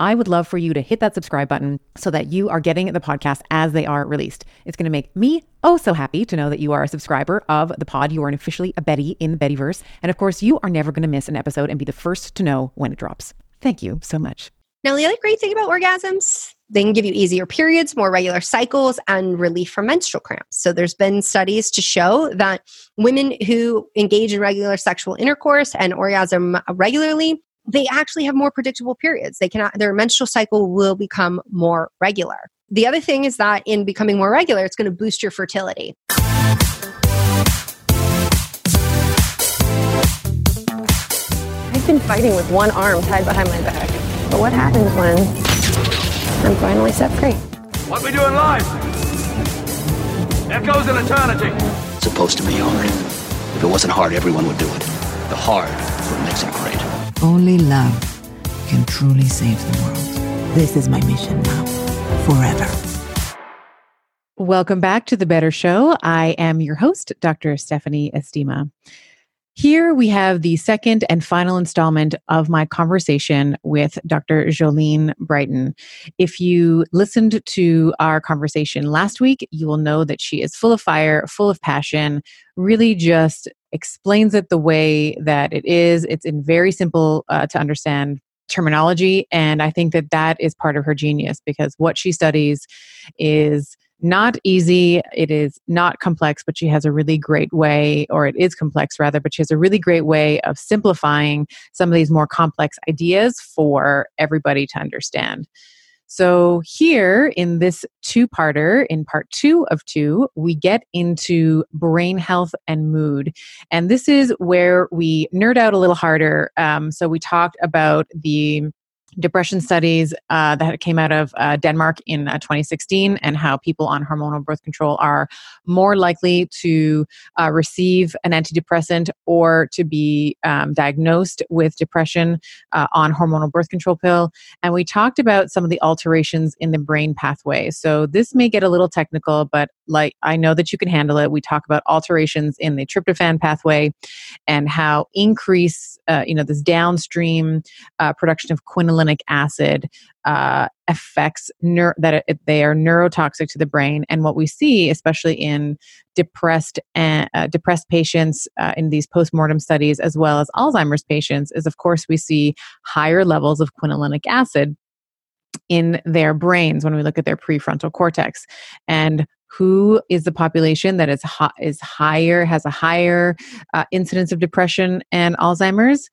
I would love for you to hit that subscribe button so that you are getting the podcast as they are released. It's going to make me oh so happy to know that you are a subscriber of the pod. You are officially a Betty in the Bettyverse. And of course, you are never going to miss an episode and be the first to know when it drops. Thank you so much. Now, the other great thing about orgasms, they can give you easier periods, more regular cycles, and relief from menstrual cramps. So, there's been studies to show that women who engage in regular sexual intercourse and orgasm regularly they actually have more predictable periods. They can their menstrual cycle will become more regular. The other thing is that in becoming more regular, it's going to boost your fertility. I've been fighting with one arm tied behind my back. But what happens when I'm finally set free? What we do doing live? Echoes in eternity. It's supposed to be hard. If it wasn't hard, everyone would do it. The hard is what makes it great. Only love can truly save the world. This is my mission now, forever. Welcome back to the Better Show. I am your host, Dr. Stephanie Estima. Here we have the second and final installment of my conversation with Dr. Jolene Brighten. If you listened to our conversation last week, you will know that she is full of fire, full of passion, really just explains it the way that it is. It's in very simple uh, to understand terminology. And I think that that is part of her genius because what she studies is not easy. It is not complex, but she has a really great way, or it is complex rather, but she has a really great way of simplifying some of these more complex ideas for everybody to understand. So, here in this two parter, in part two of two, we get into brain health and mood. And this is where we nerd out a little harder. Um, so, we talked about the depression studies uh, that came out of uh, Denmark in uh, 2016 and how people on hormonal birth control are more likely to uh, receive an antidepressant or to be um, diagnosed with depression uh, on hormonal birth control pill. And we talked about some of the alterations in the brain pathway. So this may get a little technical, but like I know that you can handle it. We talk about alterations in the tryptophan pathway and how increase, uh, you know, this downstream production of acid uh, affects neur- that it, they are neurotoxic to the brain. And what we see, especially in depressed and uh, depressed patients uh, in these postmortem studies, as well as Alzheimer's patients, is of course we see higher levels of quinolinic acid in their brains when we look at their prefrontal cortex and who is the population that is ho- is higher has a higher uh, incidence of depression and alzheimer's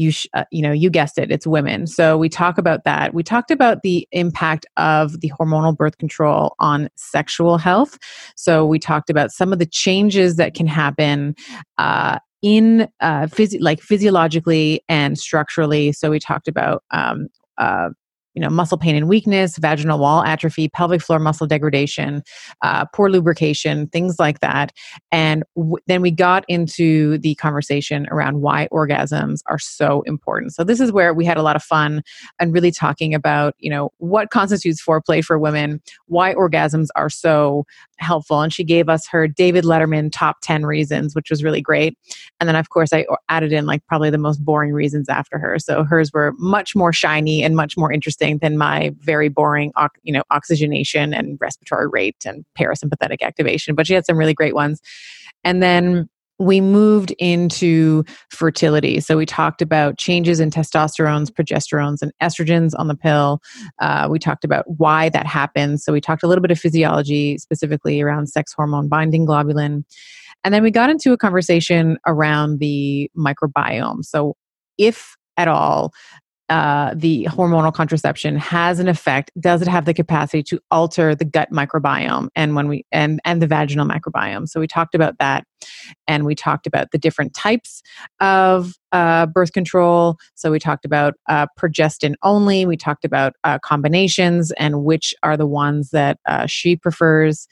you sh- uh, you know you guessed it it's women. So we talk about that. We talked about the impact of the hormonal birth control on sexual health. So we talked about some of the changes that can happen uh, in uh, phys- like physiologically and structurally. So we talked about um, uh, you know, muscle pain and weakness, vaginal wall atrophy, pelvic floor muscle degradation, uh, poor lubrication, things like that. And w- then we got into the conversation around why orgasms are so important. So this is where we had a lot of fun and really talking about, you know, what constitutes foreplay for women, why orgasms are so helpful. And she gave us her David Letterman top 10 reasons, which was really great. And then, of course, I added in like probably the most boring reasons after her. So hers were much more shiny and much more interesting interesting than my very boring, you know, oxygenation and respiratory rate and parasympathetic activation. But she had some really great ones. And then we moved into fertility. So we talked about changes in testosterones, progesterones, and estrogens on the pill. Uh, we talked about why that happens. So we talked a little bit of physiology, specifically around sex hormone binding globulin. And then we got into a conversation around the microbiome. So if at all, uh, the hormonal contraception has an effect. Does it have the capacity to alter the gut microbiome and when we and and the vaginal microbiome? So we talked about that and we talked about the different types of uh, birth control. So we talked about uh, progestin only. We talked about uh, combinations and which are the ones that uh, she prefers.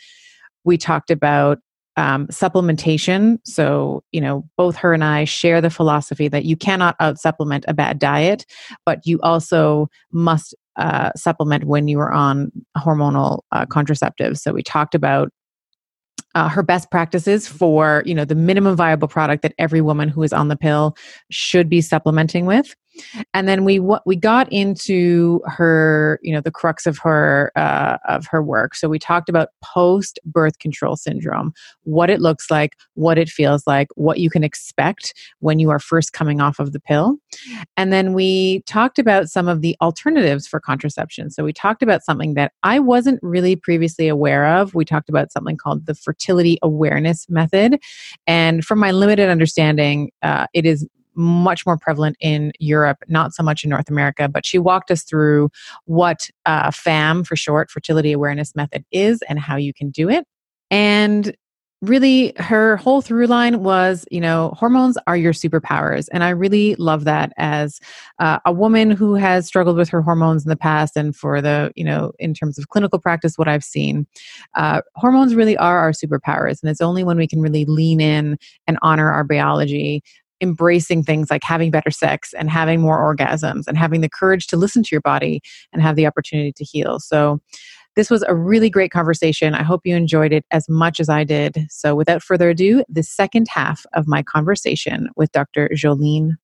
We talked about um, supplementation. So, you know, both her and I share the philosophy that you cannot out supplement a bad diet, but you also must uh, supplement when you are on hormonal uh, contraceptives. So, we talked about uh, her best practices for you know the minimum viable product that every woman who is on the pill should be supplementing with and then we we got into her you know the crux of her uh, of her work. So we talked about post birth control syndrome what it looks like what it feels like what you can expect when you are first coming off of the pill. And then we talked about some of the alternatives for contraception. So we talked about something that i wasn't really previously aware of. We talked about something called the fertility awareness method. And from my limited understanding uh, it is much more prevalent in Europe, not so much in North America. But she walked us through what uh, FAM, for short, fertility awareness method, is and how you can do it. And really her whole through line was you know hormones are your superpowers and i really love that as uh, a woman who has struggled with her hormones in the past and for the you know in terms of clinical practice what i've seen uh, hormones really are our superpowers and it's only when we can really lean in and honor our biology embracing things like having better sex and having more orgasms and having the courage to listen to your body and have the opportunity to heal. So, this was a really great conversation. I hope you enjoyed it as much as I did. So, without further ado, the second half of my conversation with Dr. Jolene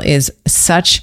is such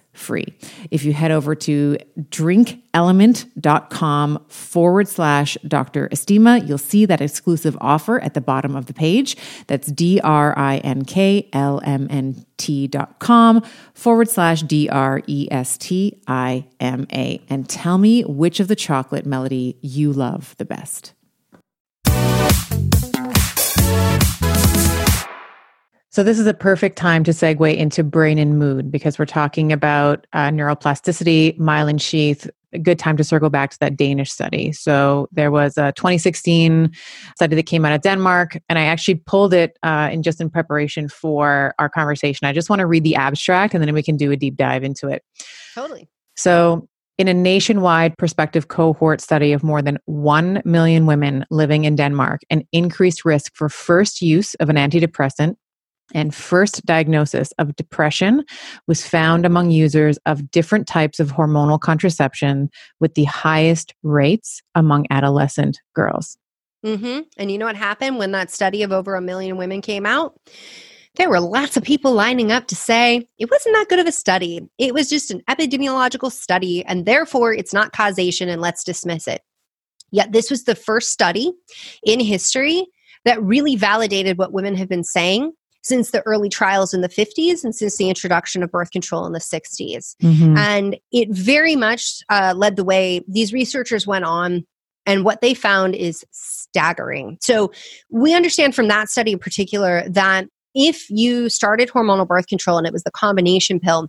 free. If you head over to drinklmnt.com forward slash Dr. Estima, you'll see that exclusive offer at the bottom of the page. That's D R I N K L M N T dot com forward slash D R E S T I M A. And tell me which of the chocolate melody you love the best. So, this is a perfect time to segue into brain and mood because we're talking about uh, neuroplasticity, myelin sheath. A good time to circle back to that Danish study. So, there was a 2016 study that came out of Denmark, and I actually pulled it uh, in just in preparation for our conversation. I just want to read the abstract and then we can do a deep dive into it. Totally. So, in a nationwide prospective cohort study of more than 1 million women living in Denmark, an increased risk for first use of an antidepressant and first diagnosis of depression was found among users of different types of hormonal contraception with the highest rates among adolescent girls. Mm-hmm. And you know what happened when that study of over a million women came out? There were lots of people lining up to say it wasn't that good of a study. It was just an epidemiological study, and therefore it's not causation, and let's dismiss it. Yet, this was the first study in history that really validated what women have been saying since the early trials in the 50s and since the introduction of birth control in the 60s. Mm-hmm. And it very much uh, led the way. These researchers went on, and what they found is staggering. So, we understand from that study in particular that if you started hormonal birth control and it was the combination pill,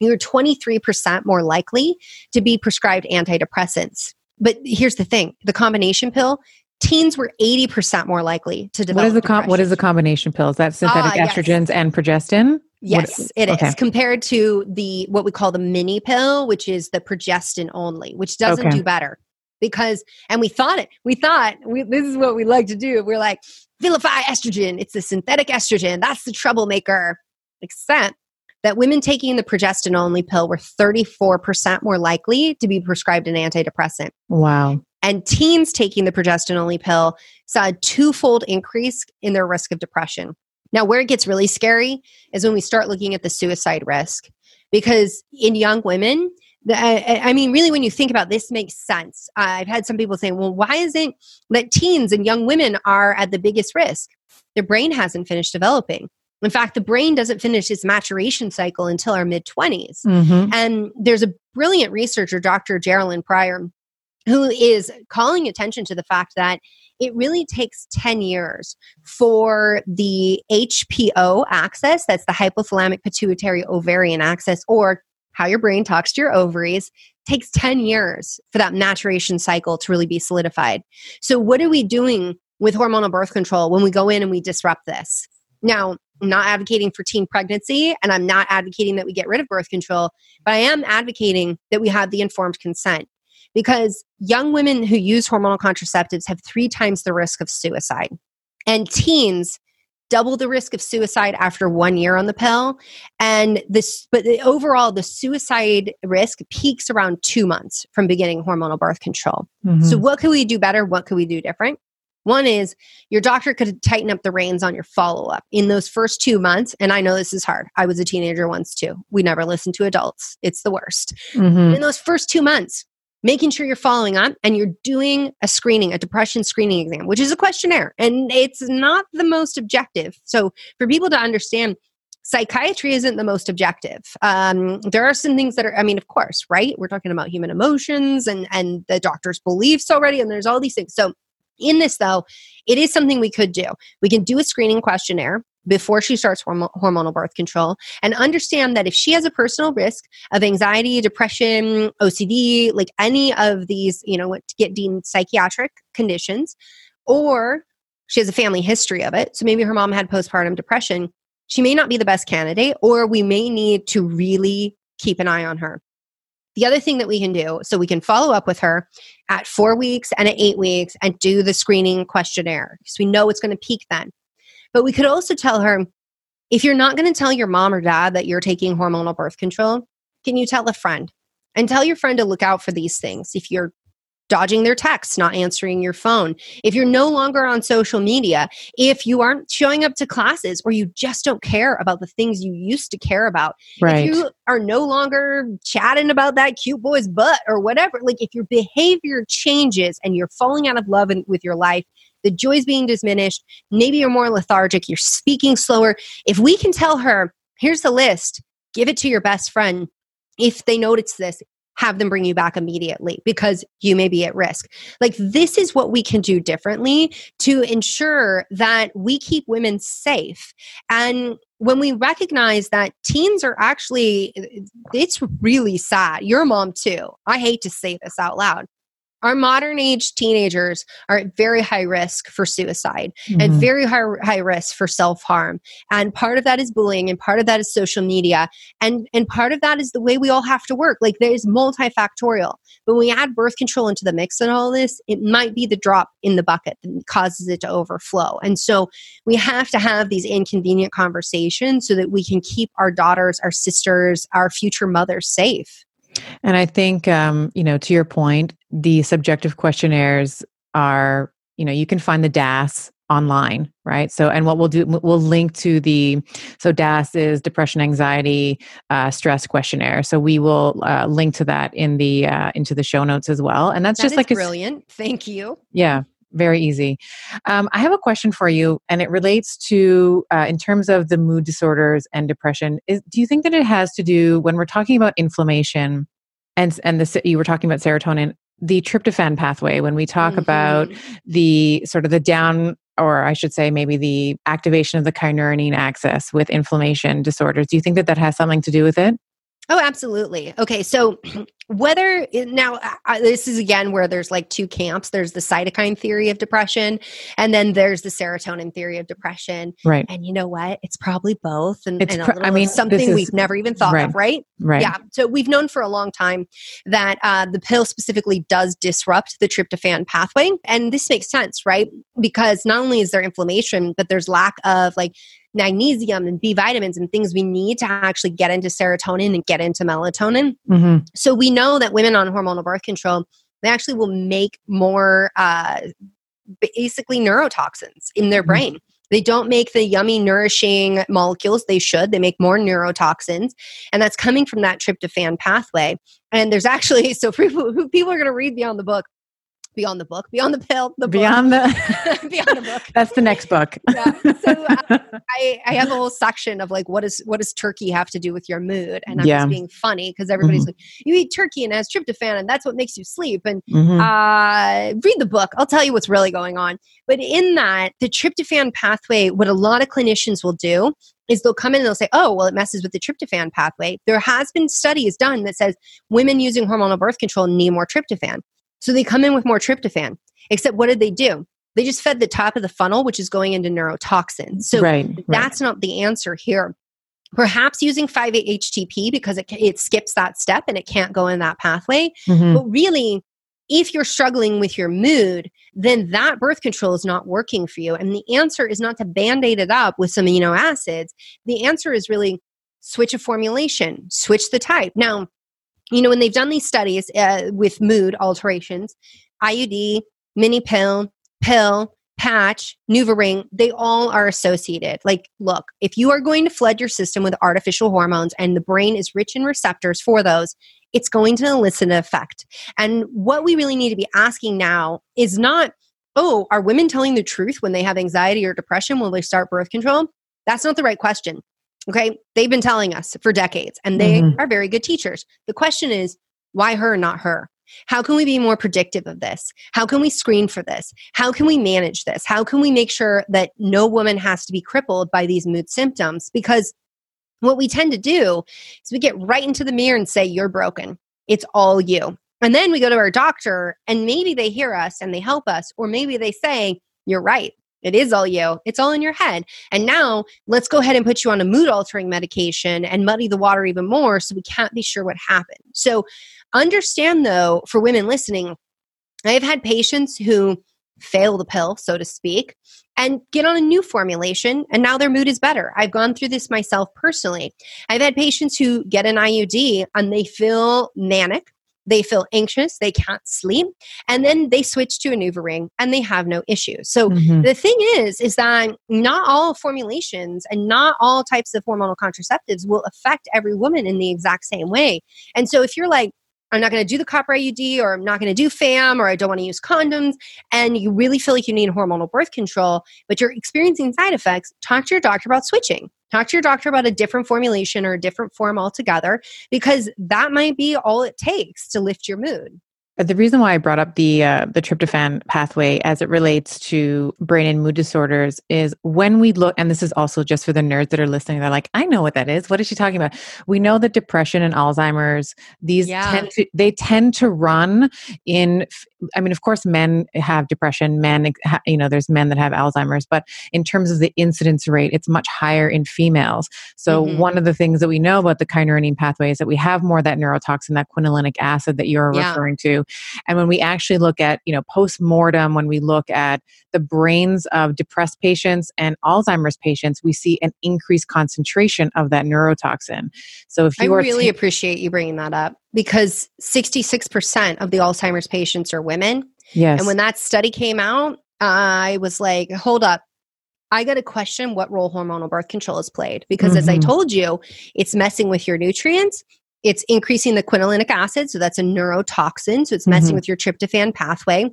you're 23% more likely to be prescribed antidepressants. But here's the thing the combination pill teens were 80% more likely to develop what is the com- what is the combination pill? Is that synthetic uh, estrogens yes. and progestin? Yes what, it okay. is compared to the what we call the mini pill which is the progestin only which doesn't okay. do better because and we thought it we thought we, this is what we like to do. We're like vilify estrogen. It's the synthetic estrogen. That's the troublemaker. Except that women taking the progestin only pill were 34% more likely to be prescribed an antidepressant. Wow and teens taking the progestin only pill saw a twofold increase in their risk of depression. Now, where it gets really scary is when we start looking at the suicide risk, because in young women, I mean, really, when you think about this, makes sense. I've had some people saying, well, why isn't that teens and young women are at the biggest risk? Their brain hasn't finished developing. In fact, the brain doesn't finish its maturation cycle until our mid 20s. Mm-hmm. And there's a brilliant researcher, Dr. Jerilynn Prior, who is calling attention to the fact that it really takes 10 years for the HPO axis, that's the hypothalamic pituitary ovarian axis, or how your brain talks to your ovaries, takes 10 years for that maturation cycle to really be solidified. So, what are we doing with hormonal birth control when we go in and we disrupt this? Now, I'm not advocating for teen pregnancy and I'm not advocating that we get rid of birth control, but I am advocating that we have the informed consent because young women who use hormonal contraceptives have three times the risk of suicide. And teens double the risk of suicide after one year on the pill. And this, but the, overall, the suicide risk peaks around two months from beginning hormonal birth control. Mm-hmm. So, what could we do better? What could we do different? One is your doctor could tighten up the reins on your follow up in those first two months. And I know this is hard. I was a teenager once too. We never listen to adults, it's the worst. Mm-hmm. In those first two months, making sure you're following up and you're doing a screening, a depression screening exam, which is a questionnaire and it's not the most objective. So, for people to understand, psychiatry isn't the most objective. Um, there are some things that are, I mean, of course, right? We're talking about human emotions and, and the doctor's beliefs already, and there's all these things. So, in this, though, it is something we could do. We can do a screening questionnaire before she starts horm- hormonal birth control and understand that if she has a personal risk of anxiety, depression, OCD, like any of these, you know, what to get deemed psychiatric conditions, or she has a family history of it. So maybe her mom had postpartum depression. She may not be the best candidate, or we may need to really keep an eye on her. The other thing that we can do, so we can follow up with her at four weeks and at eight weeks and do the screening questionnaire because we know it's going to peak then. But we could also tell her if you're not going to tell your mom or dad that you're taking hormonal birth control, can you tell a friend? And tell your friend to look out for these things. If you're dodging their texts, not answering your phone, if you're no longer on social media, if you aren't showing up to classes or you just don't care about the things you used to care about, right. if you are no longer chatting about that cute boy's butt or whatever, like if your behavior changes and you're falling out of love in, with your life, the joy's being diminished, maybe you're more lethargic, you're speaking slower. If we can tell her, here's the list, give it to your best friend. If they notice this, have them bring you back immediately because you may be at risk. Like, this is what we can do differently to ensure that we keep women safe. And when we recognize that teens are actually, it's really sad. Your mom, too. I hate to say this out loud. Our modern age teenagers are at very high risk for suicide and Mhm. very high, high risk for self-harm. And part of that is bullying and part of that is social media. And and part of that is the way we all have to work. Like there's multifactorial. But when we add birth control into the mix and all this it might be the drop in the bucket that causes it to overflow. And so we have to have these inconvenient conversations so that we can keep our daughters our sisters our future mothers safe. And I think, um, you know, to your point, the subjective questionnaires are, you know, you can find the DASS online, right? So, and what we'll do, we'll link to the, so DASS is depression, anxiety, uh, stress questionnaire. So we will uh, link to that in the, uh, into the show notes as well. And that's That just like a, brilliant thank you yeah, very easy. Um, I have a question for you, and it relates to uh, in terms of the mood disorders and depression. Is, do you think that it has to do when we're talking about inflammation, and and the you were talking about serotonin, the tryptophan pathway? When we talk about Mhm. the sort of the down, or I should say, maybe the activation of the kynurenine axis with inflammation disorders. Do you think that that has something to do with it? Oh, absolutely. Okay, so whether now I, this is again where there's like two camps. There's the cytokine theory of depression, and then there's the serotonin theory of depression. Right. And you know what? It's probably both, and, It's and pr- I mean, something is- we've never even thought right. of, right? Right. Yeah. So we've known for a long time that uh, the pill specifically does disrupt the tryptophan pathway. And this makes sense, right? Because not only is there inflammation, but there's lack of like magnesium and B vitamins and things we need to actually get into serotonin and get into melatonin. hmm So we know that women on hormonal birth control, they actually will make more uh, basically neurotoxins in their Mhm. brain. They don't make the yummy, nourishing molecules they should. They make more neurotoxins, and that's coming from that tryptophan pathway. And there's actually so people people are going to read beyond the book, beyond the book, beyond the pill, the book, Beyond the beyond the book. That's the next book. Yeah. So uh, I, I have a whole section of like what is what does turkey have to do with your mood? And I'm Yeah. just being funny because everybody's Mhm. like, you eat turkey and it has tryptophan and that's what makes you sleep. And Mhm. uh, read the book. I'll tell you what's really going on. But in that, the tryptophan pathway, what a lot of clinicians will do is they'll come in and they'll say, oh, well, it messes with the tryptophan pathway. There has been studies done that says women using hormonal birth control need more tryptophan. So they come in with more tryptophan. Except what did they do? They just fed the top of the funnel, which is going into neurotoxins. So right. right. that's not the answer here. Perhaps using 5-HTP because it, it skips that step and it can't go in that pathway. Mhm. But really, if you're struggling with your mood, then that birth control is not working for you. And the answer is not to band aid it up with some amino acids. The answer is really switch a formulation, switch the type. Now, you know, when they've done these studies uh, with mood alterations, IUD, mini pill, pill, patch, NuvaRing, they all are associated. Like, look, if you are going to flood your system with artificial hormones and the brain is rich in receptors for those, it's going to elicit an effect. And what we really need to be asking now is not, oh, are women telling the truth when they have anxiety or depression when they start birth control? That's not the right question. Okay. They've been telling us for decades and they Mhm. are very good teachers. The question is, why her, not her? How can we be more predictive of this? How can we screen for this? How can we manage this? How can we make sure that no woman has to be crippled by these mood symptoms? Because what we tend to do is we get right into the mirror and say, You're broken. It's all you. And then we go to our doctor and maybe they hear us and they help us, or maybe they say, You're right. It is all you. It's all in your head. And now let's go ahead and put you on a mood altering medication and muddy the water even more so we can't be sure what happened. So understand though, for women listening, I've had patients who fail the pill, so to speak, and get on a new formulation, and now their mood is better. I've gone through this myself personally. I've had patients who get an IUD and they feel manic. They feel anxious, they can't sleep, and then they switch to a NuvaRing and they have no issues. So Mhm. the thing is, is that not all formulations and not all types of hormonal contraceptives will affect every woman in the exact same way. And so if you're like, I'm not going to do the copper IUD or I'm not going to do FAM or I don't want to use condoms and you really feel like you need hormonal birth control, but you're experiencing side effects, talk to your doctor about switching. Talk to your doctor about a different formulation or a different form altogether because that might be all it takes to lift your mood. The reason why I brought up the uh, the tryptophan pathway as it relates to brain and mood disorders is when we look, and this is also just for the nerds that are listening. They're like, I know what that is. What is she talking about? We know that depression and Alzheimer's these Yeah. tend to they tend to run in I mean, of course, men have depression. Men, you know, there's men that have Alzheimer's, but in terms of the incidence rate, it's much higher in females. So mm-hmm. one of the things that we know about the kynurenine pathway is that we have more of that neurotoxin, that quinolinic acid that you're yeah. referring to. And when we actually look at, you know, post mortem, when we look at the brains of depressed patients and Alzheimer's patients, we see an increased concentration of that neurotoxin. So if you I really appreciate you bringing that up because 66% of the Alzheimer's patients are women. Yes. And when that study came out, I was like, hold up. I got to question what role hormonal birth control has played because, mm-hmm. as I mm-hmm. told you, it's messing with your nutrients. It's increasing the quinolinic acid. So that's a neurotoxin. So it's messing mm-hmm. with your tryptophan pathway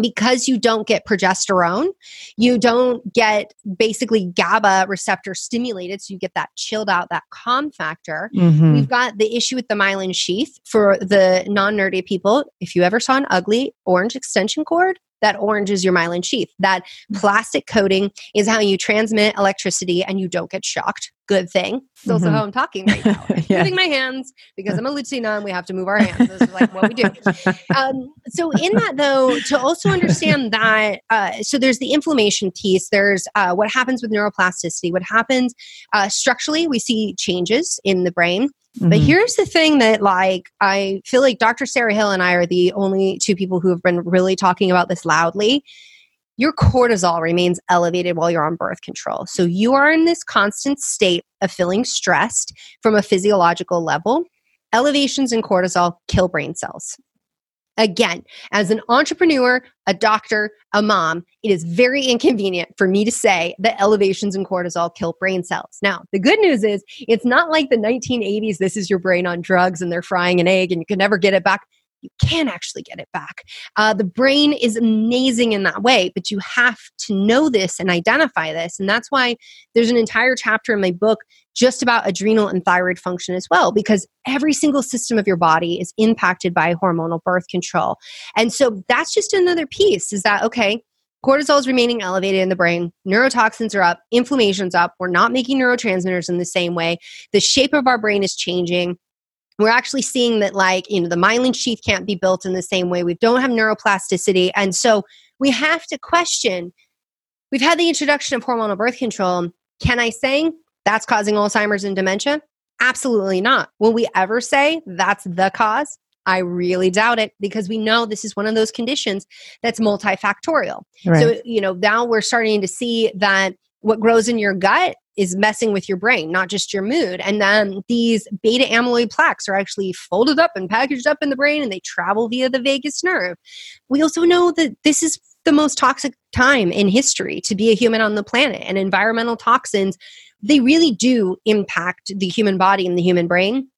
because you don't get progesterone, you don't get basically GABA receptor stimulated. So you get that chilled out, that calm factor. Mm-hmm. We've got the issue with the myelin sheath for the non nerdy people. If you ever saw an ugly orange extension cord, that orange is your myelin sheath. That mm. plastic coating is how you transmit electricity and you don't get shocked. Good thing. It's also mm-hmm. how I'm talking right now. yeah. Moving my hands because I'm a Latina and we have to move our hands. This is like what we do. Um, so, in that though, to also understand that, uh, so there's the inflammation piece, there's uh, what happens with neuroplasticity, what happens uh, structurally, we see changes in the brain. Mm-hmm. But here's the thing that, like, I feel like Dr. Sarah Hill and I are the only two people who have been really talking about this loudly. Your cortisol remains elevated while you're on birth control. So you are in this constant state of feeling stressed from a physiological level. Elevations in cortisol kill brain cells. Again, as an entrepreneur, a doctor, a mom, it is very inconvenient for me to say that elevations in cortisol kill brain cells. Now, the good news is it's not like the 1980s, this is your brain on drugs and they're frying an egg and you can never get it back you can actually get it back. Uh, the brain is amazing in that way, but you have to know this and identify this. And that's why there's an entire chapter in my book just about adrenal and thyroid function as well, because every single system of your body is impacted by hormonal birth control. And so that's just another piece is that, okay, cortisol is remaining elevated in the brain, neurotoxins are up, inflammation's up, we're not making neurotransmitters in the same way, the shape of our brain is changing. We're actually seeing that like you know the myelin sheath can't be built in the same way we don't have neuroplasticity and so we have to question we've had the introduction of hormonal birth control. Can i say that's causing alzheimer's and dementia absolutely not will we ever say that's the cause I really doubt it because we know this is one of those conditions that's multifactorial. Right. So, you know, now we're starting to see that what grows in your gut is messing with your brain, not just your mood. And then these beta amyloid plaques are actually folded up and packaged up in the brain and they travel via the vagus nerve. We also know that this is the most toxic time in history to be a human on the planet. And environmental toxins, they really do impact the human body and the human brain.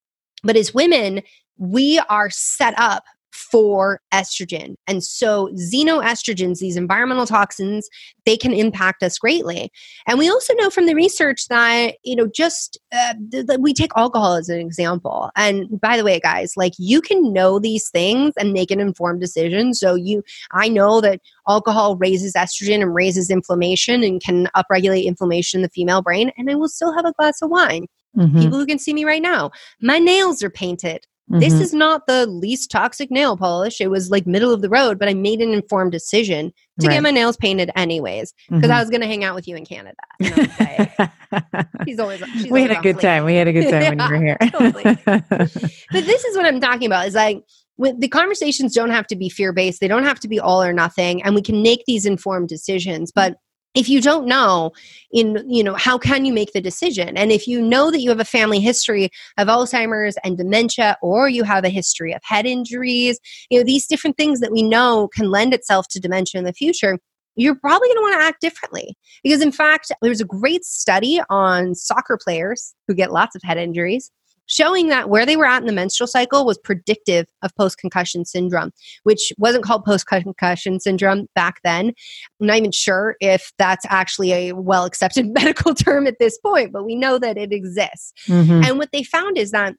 But as women, we are set up for estrogen. And so xenoestrogens, these environmental toxins, they can impact us greatly. And we also know from the research that, you know, just uh, th- th- we take alcohol as an example. And by the way, guys, like you can know these things and make an informed decision. So you, I know that alcohol raises estrogen and raises inflammation and can upregulate inflammation in the female brain. And I will still have a glass of wine. Mm-hmm. People who can see me right now, my nails are painted. Mm-hmm. This is not the least toxic nail polish. It was like middle of the road, but I made an informed decision to right. get my nails painted anyways because mm-hmm. I was going to hang out with you in Canada. she's always. She's we had a good time. We had a good time yeah, when you were here. totally. But this is what I'm talking about. Is like the conversations don't have to be fear based. They don't have to be all or nothing, and we can make these informed decisions. But if you don't know in you know how can you make the decision? And if you know that you have a family history of alzheimer's and dementia or you have a history of head injuries you know these different things that we know can lend itself to dementia in the future you're probably going to want to act differently. Because in fact there's a great study on soccer players who get lots of head injuries showing that where they were at in the menstrual cycle was predictive of post concussion syndrome, which wasn't called post concussion syndrome back then. I'm not even sure if that's actually a well accepted medical term at this point, but we know that it exists. Mm-hmm. And what they found is that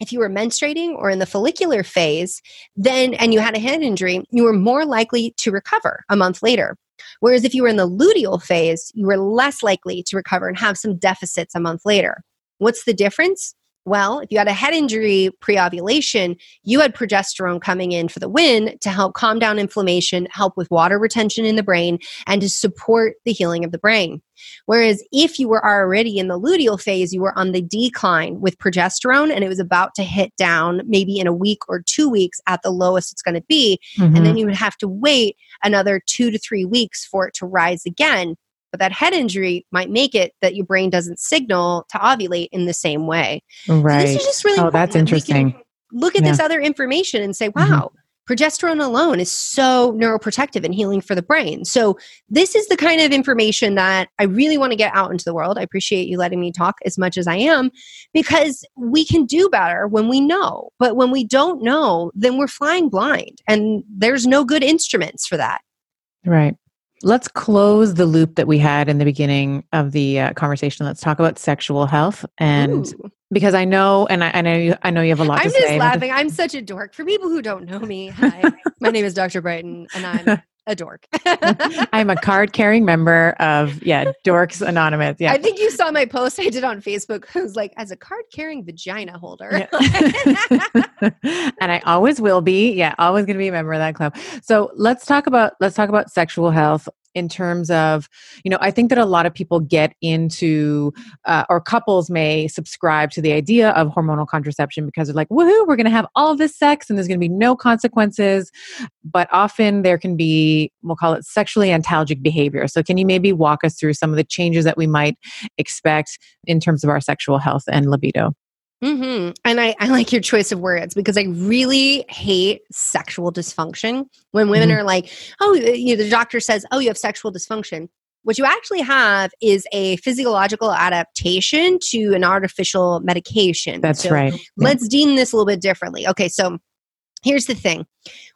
if you were menstruating or in the follicular phase, then and you had a head injury, you were more likely to recover a month later. Whereas if you were in the luteal phase, you were less likely to recover and have some deficits a month later. What's the difference? Well, if you had a head injury pre ovulation, you had progesterone coming in for the win to help calm down inflammation, help with water retention in the brain, and to support the healing of the brain. Whereas if you were already in the luteal phase, you were on the decline with progesterone and it was about to hit down maybe in a week or two weeks at the lowest it's going to be. Mhm. And then you would have to wait another two to three weeks for it to rise again. But that head injury might make it that your brain doesn't signal to ovulate in the same way. So right. this is just really oh, that's that interesting. Look at this other information and say, Mhm. wow, progesterone alone is so neuroprotective and healing for the brain. So this is the kind of information that I really want to get out into the world. I appreciate you letting me talk as much as I am because we can do better when we know. But when we don't know, then we're flying blind and there's no good instruments for that. Right. Let's close the loop that we had in the beginning of the uh, conversation. Let's talk about sexual health, and Ooh. because I know, and I, I know, you, I know you have a lot of I'm just laughing. I'm such a dork. For people who don't know me, hi, my name is Dr. Brighten and I'm a dork. I'm a card-carrying member of yeah, Dorks Anonymous. Yeah, I think you saw my post I did on Facebook. It was like, as a card carrying vagina holder. and I always will be. Yeah, always going to be a member of that club. So let's talk about let's talk about sexual health in terms of you know I think that a lot of people get into uh, or couples may subscribe to the idea of hormonal contraception because they're like woohoo we're going to have all this sex and there's going to be no consequences. But often there can be we'll call it sexually antalgic behavior. So can you maybe walk us through some of the changes that we might expect in terms of our sexual health and libido hmm And I, I like your choice of words because I really hate sexual dysfunction when women Mhm. are like, oh, you know, the doctor says, oh, you have sexual dysfunction. What you actually have is a physiological adaptation to an artificial medication. that's So right let's deem this a little bit differently. Okay, so here's the thing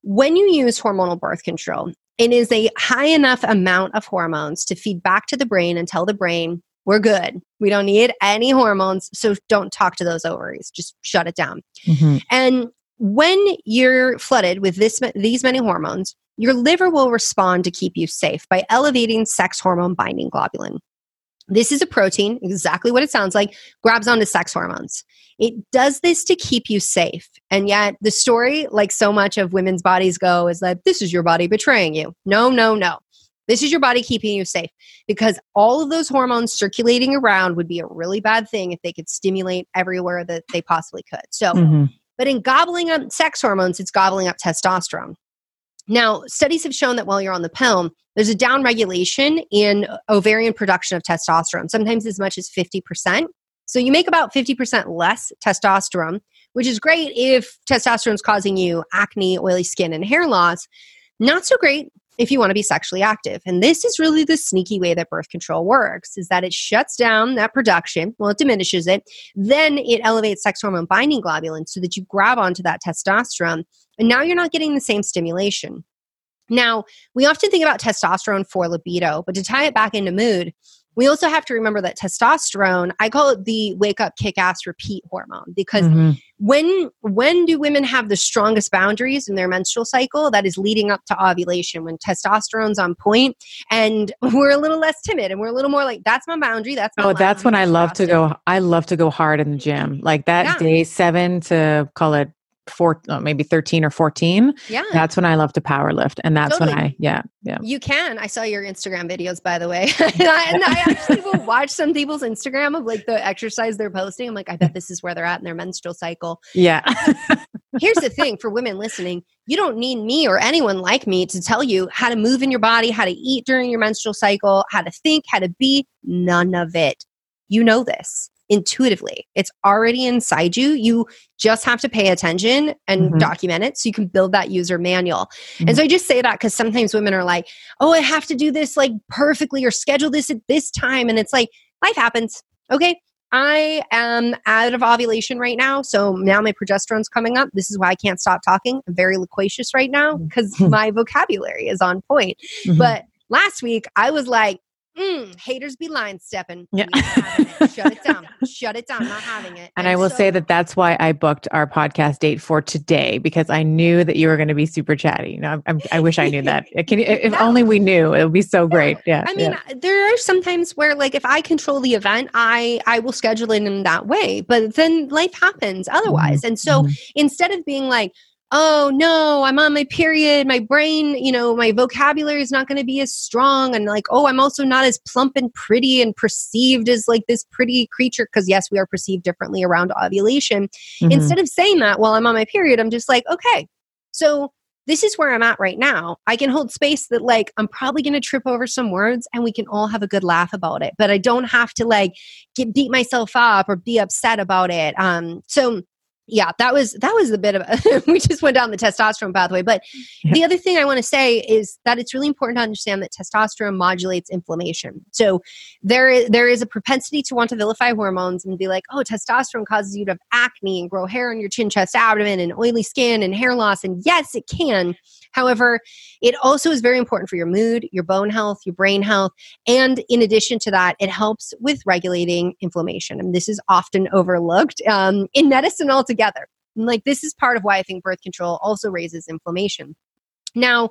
when you use hormonal birth control, it is a high enough amount of hormones to feed back to the brain and tell the brain, we're good. We don't need any hormones. So don't talk to those ovaries. Just shut it down. Mhm. And when you're flooded with this these many hormones, your liver will respond to keep you safe by elevating sex hormone binding globulin. This is a protein, exactly what it sounds like, grabs onto sex hormones. It does this to keep you safe. And yet, the story, like so much of women's bodies go, is that this is your body betraying you. No, no, no. This is your body keeping you safe because all of those hormones circulating around would be a really bad thing if they could stimulate everywhere that they possibly could. So, Mhm. but in gobbling up sex hormones, it's gobbling up testosterone. Now, studies have shown that while you're on the pill, there's a down regulation in ovarian production of testosterone, sometimes as much as 50%. So you make about 50% less testosterone, which is great if testosterone is causing you acne, oily skin, and hair loss. Not so great if you want to be sexually active. And this is really the sneaky way that birth control works is that it shuts down that production, well it diminishes it, then it elevates sex hormone binding globulin so that you grab onto that testosterone and now you're not getting the same stimulation. Now, we often think about testosterone for libido, but to tie it back into mood, we also have to remember that testosterone, I call it the wake up kick ass repeat hormone because Mhm. when when do women have the strongest boundaries in their menstrual cycle that is leading up to ovulation when testosterone's on point and we're a little less timid and we're a little more like that's my boundary that's my Oh, that's when I love to go. I love to go hard in the gym. Like that Yeah. day seven to call it four, uh, maybe 13 or 14. yeah That's when I love to power lift. And that's when I, yeah, yeah. You can. I saw your Instagram videos, by the way. and, I, and I actually will watch some people's Instagram of like the exercise they're posting. I'm like, I bet this is where they're at in their menstrual cycle. Yeah. Here's the thing for women listening you don't need me or anyone like me to tell you how to move in your body, how to eat during your menstrual cycle, how to think, how to be. None of it. You know this intuitively. It's already inside you. You just have to pay attention and Mhm. document it so you can build that user manual. And so I just say that because sometimes women are like, oh, I have to do this like perfectly or schedule this at this time. And it's like, life happens. Okay. I am out of ovulation right now. So now my progesterone's coming up. This is why I can't stop talking. I'm very loquacious right now because my vocabulary is on point. Mhm. But last week I was like, mm, haters be line stepping. Yeah. We ain't having it. Shut it down. shut it down. Not having it. And I will say that that's why I booked our podcast date for today because I knew that you were going to be super chatty. You know, I'm, I'm, wish I knew that. Can you, if No. only we knew, it would be so great. Yeah. I mean, yeah. there are sometimes where like if I control the event, I I will schedule it in that way. But then life happens otherwise. And so Mhm. instead of being like, oh no, I'm on my period, my brain, you know, my vocabulary is not going to be as strong and like, oh, I'm also not as plump and pretty and perceived as like this pretty creature because yes, we are perceived differently around ovulation. Mhm. Instead of saying that while I'm on my period, I'm just like, okay, so this is where I'm at right now. I can hold space that, like, I'm probably going to trip over some words and we can all have a good laugh about it, but I don't have to, like, get beat myself up or be upset about it. Um, so, yeah, that was that was a bit of we just went down the testosterone pathway. But Yeah. the other thing I want to say is that it's really important to understand that testosterone modulates inflammation. So there is, there is a propensity to want to vilify hormones and be like, oh, testosterone causes you to have acne and grow hair on your chin, chest, abdomen, and oily skin and hair loss. And yes, it can. However, it also is very important for your mood, your bone health, your brain health. And in addition to that, it helps with regulating inflammation. And this is often overlooked um, in medicine altogether. Like, this is part of why I think birth control also raises inflammation. Now,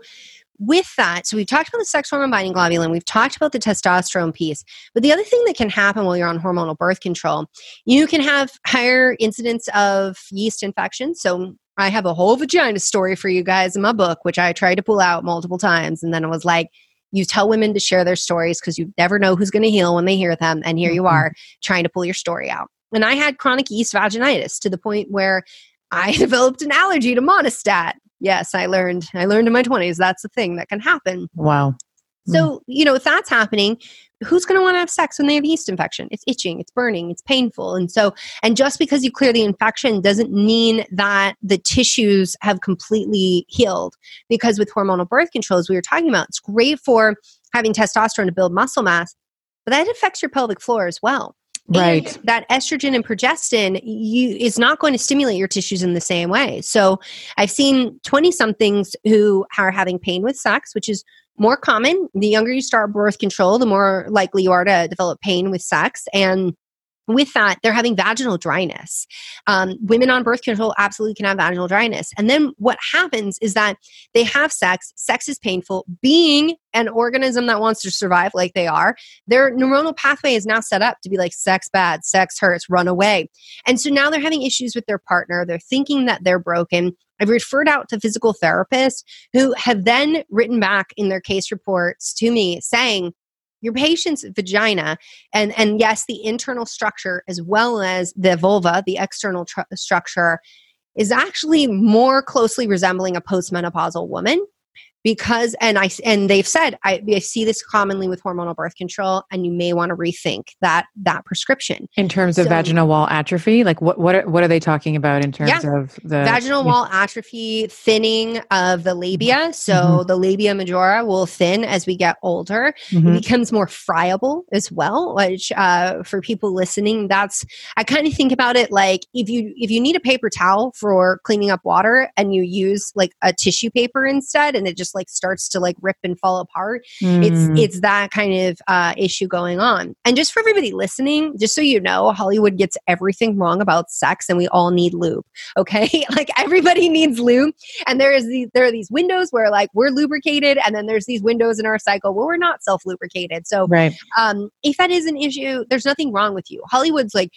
with that, so we've talked about the sex hormone binding globulin, we've talked about the testosterone piece, but the other thing that can happen while you're on hormonal birth control, you can have higher incidence of yeast infections. So I have a whole vagina story for you guys in my book, which I tried to pull out multiple times. And then it was like, you tell women to share their stories because you never know who's going to heal when they hear them. And here you Mhm. are trying to pull your story out. And I had chronic yeast vaginitis to the point where I developed an allergy to Monistat. Yes, I learned. I learned in my 20s that's a thing that can happen. wow. So, mm. you know, if that's happening, who's going to want to have sex when they have yeast infection? It's itching, it's burning, it's painful. And so, and just because you clear the infection doesn't mean that the tissues have completely healed. Because with hormonal birth control, as we were talking about, it's great for having testosterone to build muscle mass, but that affects your pelvic floor as well. And Right. that estrogen and progestin you is not going to stimulate your tissues in the same way. So I've seen 20 somethings who are having pain with sex, which is more common. The younger you start birth control, the more likely you are to develop pain with sex. And with that, they're having vaginal dryness. Um, women on birth control absolutely can have vaginal dryness. And then what happens is that they have sex, sex is painful. Being an organism that wants to survive like they are, their neuronal pathway is now set up to be like sex bad, sex hurts, run away. And so now they're having issues with their partner. They're thinking that they're broken. I've referred out to physical therapists who have then written back in their case reports to me saying, your patient's vagina and and yes the internal structure as well as the vulva the external tr- structure is actually more closely resembling a postmenopausal woman because and i and they've said I, I see this commonly with hormonal birth control and you may want to rethink that that prescription In terms of So- vaginal wall atrophy, like what what are, what are they talking about in terms Yeah. of the vaginal wall atrophy, thinning of the labia. So Mhm. the labia majora will thin as we get older. Mhm. It becomes more friable as well. Which uh, for people listening, that's I kind of think about it like if you if you need a paper towel for cleaning up water and you use like a tissue paper instead, and it just like starts to like rip and fall apart Mm. it's it's that kind of uh, issue going on and just for everybody listening just so you know hollywood gets everything wrong about sex and we all need lube okay like everybody needs lube and there is these there are these windows where like we're lubricated and then there's these windows in our cycle where we're not self lubricated so right. um, if that is an issue, there's nothing wrong with you. Hollywood's like,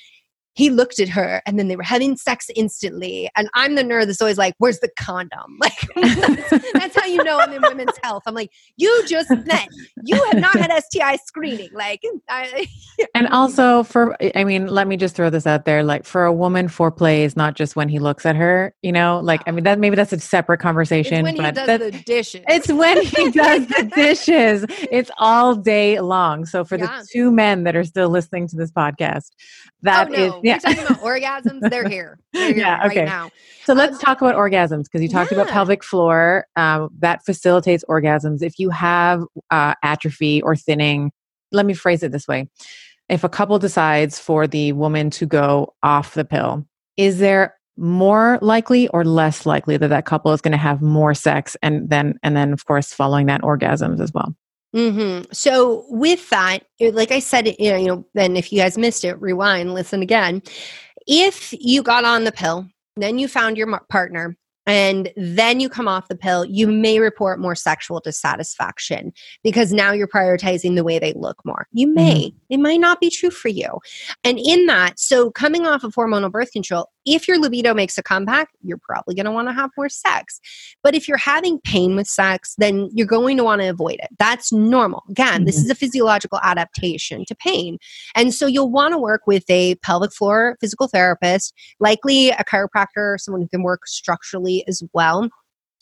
he looked at her and then they were having sex instantly. And I'm the nerd that's always like, where's the condom? Like, that's, that's how you know I'm in women's health. I'm like, you just met, you have not had STI screening. Like, I, And also for I mean, let me just throw this out there. Like for a woman, foreplay is not just when he looks at her, you know, like I mean that maybe that's a separate it's conversation. when he does that- the dishes. it's when he does the dishes. It's all day long. So for Yeah. the two men that are still listening to this podcast, that oh, is no. Yeah. We're talking about orgasms. They're here. They're here Yeah, right okay. now. So let's Um, talk about orgasms because you talked about pelvic floor um, that facilitates orgasms. If you have uh, atrophy or thinning, let me phrase it this way: if a couple decides for the woman to go off the pill, is there more likely or less likely that that couple is going to have more sex and then and then of course following that orgasms as well? Hmm So with that, eh, like I said, you know, you know, then if you guys missed it, rewind, listen again. If you got on the pill, then you found your partner, and then you come off the pill, you may report more sexual dissatisfaction because now you're prioritizing the way they look more. You mm-hmm. may, it might not be true for you. And in that, so coming off of hormonal birth control, if your libido makes a comeback, you're probably going to want to have more sex. But if you're having pain with sex, then you're going to want to avoid it. That's normal. Again, this mm-hmm. is a physiological adaptation to pain. And so you'll want to work with a pelvic floor physical therapist, likely a chiropractor, someone who can work structurally as well.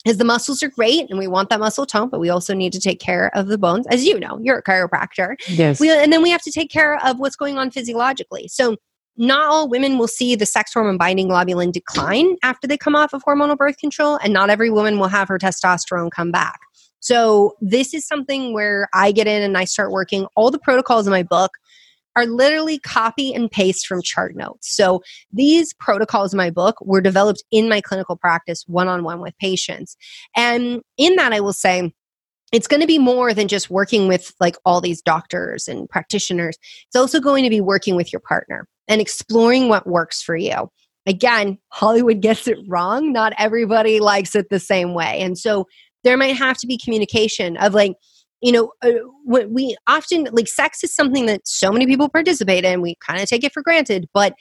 Because the muscles are great and we want that muscle tone, but we also need to take care of the bones. As you know, you're a chiropractor. Yes. We, and then we have to take care of what's going on physiologically. So, not all women will see the sex hormone binding globulin decline after they come off of hormonal birth control, and not every woman will have her testosterone come back. So, this is something where I get in and I start working. All the protocols in my book are literally copy and paste from chart notes. So, these protocols in my book were developed in my clinical practice one on one with patients. And in that, I will say, it's going to be more than just working with like all these doctors and practitioners. It's also going to be working with your partner and exploring what works for you. Again, Hollywood gets it wrong. Not everybody likes it the same way. And so there might have to be communication of like, you know, uh, we often like sex is something that so many people participate in. We kind of take it for granted. But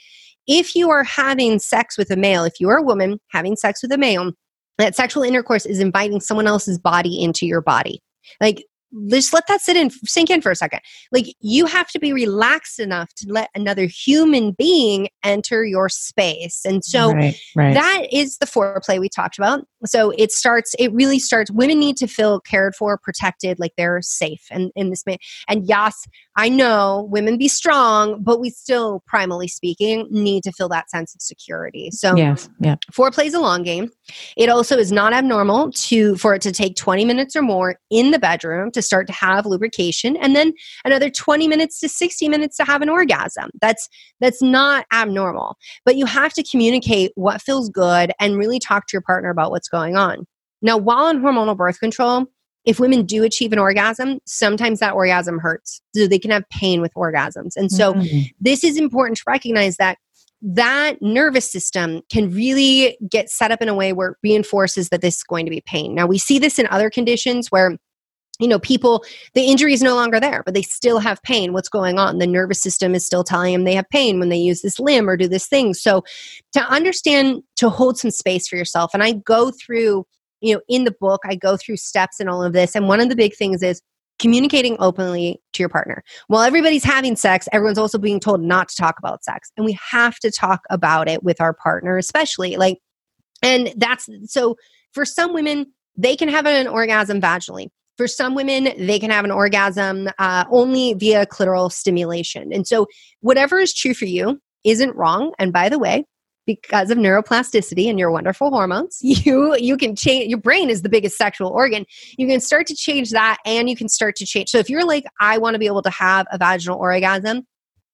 if you are having sex with a male, if you are a woman having sex with a male, that sexual intercourse is inviting someone else's body into your body. Like, just let that sit in, sink in for a second. Like, you have to be relaxed enough to let another human being enter your space. And so, right, right. that is the foreplay we talked about. So it starts, it really starts, women need to feel cared for, protected, like they're safe. And in this, and yes, I know women be strong, but we still, primally speaking, need to feel that sense of security. So yes, yeah. foreplay is a long game. It also is not abnormal to for it to take 20 minutes or more in the bedroom to start to have lubrication and then another 20 minutes to 60 minutes to have an orgasm. That's that's not abnormal. But you have to communicate what feels good and really talk to your partner about what's going on. Now, while on hormonal birth control, if women do achieve an orgasm, sometimes that orgasm hurts. So they can have pain with orgasms. And so Mhm. this is important to recognize that that nervous system can really get set up in a way where it reinforces that this is going to be pain. Now, we see this in other conditions where you know people the injury is no longer there but they still have pain. What's going on? The nervous system is still telling them they have pain when they use this limb or do this thing. So to understand to hold some space for yourself and i go through you know in the book i go through steps and all of this and one of the big things is communicating openly to your partner. While everybody's having sex everyone's also being told not to talk about sex and we have to talk about it with our partner especially like and that's so for some women they can have an orgasm vaginally for some women, they can have an orgasm uh, only via clitoral stimulation. And so, whatever is true for you isn't wrong. And by the way, because of neuroplasticity and your wonderful hormones, you you can change. Your brain is the biggest sexual organ. You can start to change that, and you can start to change. So, if you're like, I want to be able to have a vaginal orgasm,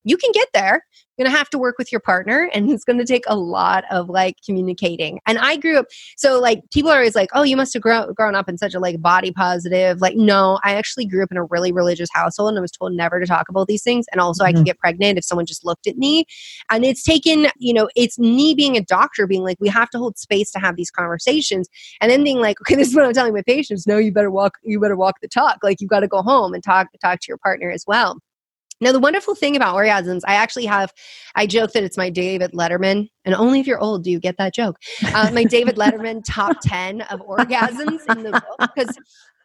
you can get there. You're going to have to work with your partner and it's going to take a lot of like communicating. And i grew up so like people are always like oh you must have grown, grown up in such a like body positive. Like no i actually grew up in a really religious household and i was told never to talk about these things and also i Mhm. could get pregnant if someone just looked at me. And it's taken you know it's me being a doctor being like we have to hold space to have these conversations and then being like okay this is what i'm telling my patients no you better walk you better walk the talk like you've got to go home and talk talk to your partner as well now, the wonderful thing about orgasms, I actually have, I joke that it's my David Letterman, and only if you're old do you get that joke. Uh, my David Letterman top 10 of orgasms in the book, because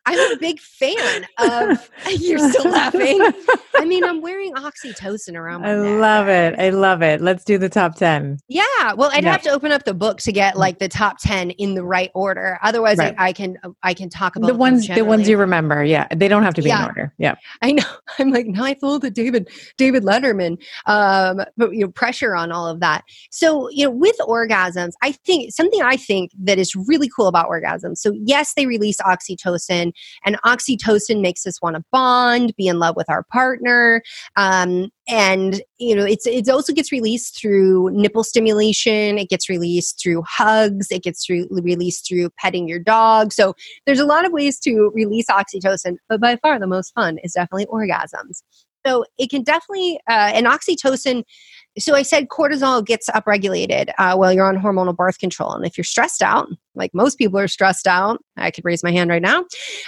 I'm a big fan of, you're still laughing. I mean, I'm wearing oxytocin around my I neck. love it. I love it. Let's do the top 10. Yeah, well, I'd Yeah. have to open up the book to get like the top 10 in the right order. Otherwise, Right. I, I can, I can talk about The ones the ones you remember. Yeah. They don't have to be in order. Yeah. I know. I'm like, now I feel the David David Letterman, um, but you know, pressure on all of that. So, you know, with orgasms, I think something I think that is really cool about orgasms. So, yes, they release oxytocin, oxytocin. And oxytocin makes us want to bond, be in love with our partner. Um, and you know it's it also gets released through nipple stimulation it gets released through hugs it gets re- released through petting your dog so there's a lot of ways to release oxytocin but by far the most fun is definitely orgasms so it can definitely uh, and oxytocin so I said cortisol gets upregulated uh, while you're on hormonal birth control. And if you're stressed out, like most people are stressed out, I could raise my hand right now,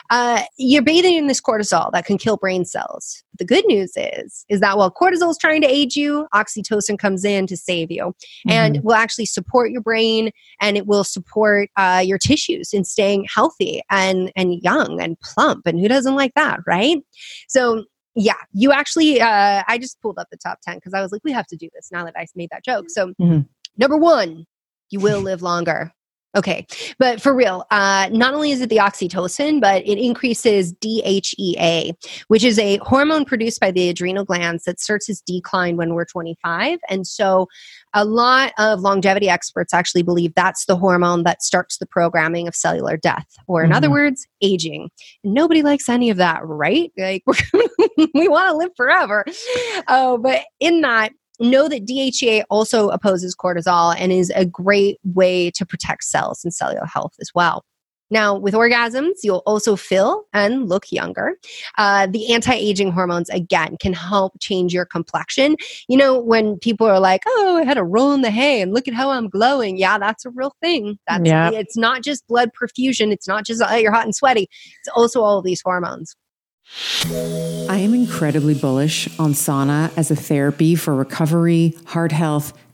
uh, you're bathing in this cortisol that can kill brain cells. The good news is, is that while cortisol is trying to aid you, oxytocin comes in to save you mm-hmm. and will actually support your brain and it will support uh, your tissues in staying healthy and, and young and plump. And who doesn't like that, right? So yeah, you actually, uh, I just pulled up the top 10 because I was like, we have to do this now that I made that joke. So, mm-hmm. number one, you will live longer. Okay, but for real, uh, not only is it the oxytocin, but it increases DHEA, which is a hormone produced by the adrenal glands that starts its decline when we're 25. And so, a lot of longevity experts actually believe that's the hormone that starts the programming of cellular death, or in mm-hmm. other words, aging. And nobody likes any of that, right? Like, we want to live forever. Oh, but in that, know that DHEA also opposes cortisol and is a great way to protect cells and cellular health as well. Now, with orgasms, you'll also feel and look younger. Uh, the anti aging hormones, again, can help change your complexion. You know, when people are like, oh, I had a roll in the hay and look at how I'm glowing. Yeah, that's a real thing. That's, yep. It's not just blood perfusion, it's not just oh, you're hot and sweaty, it's also all of these hormones. I am incredibly bullish on sauna as a therapy for recovery, heart health,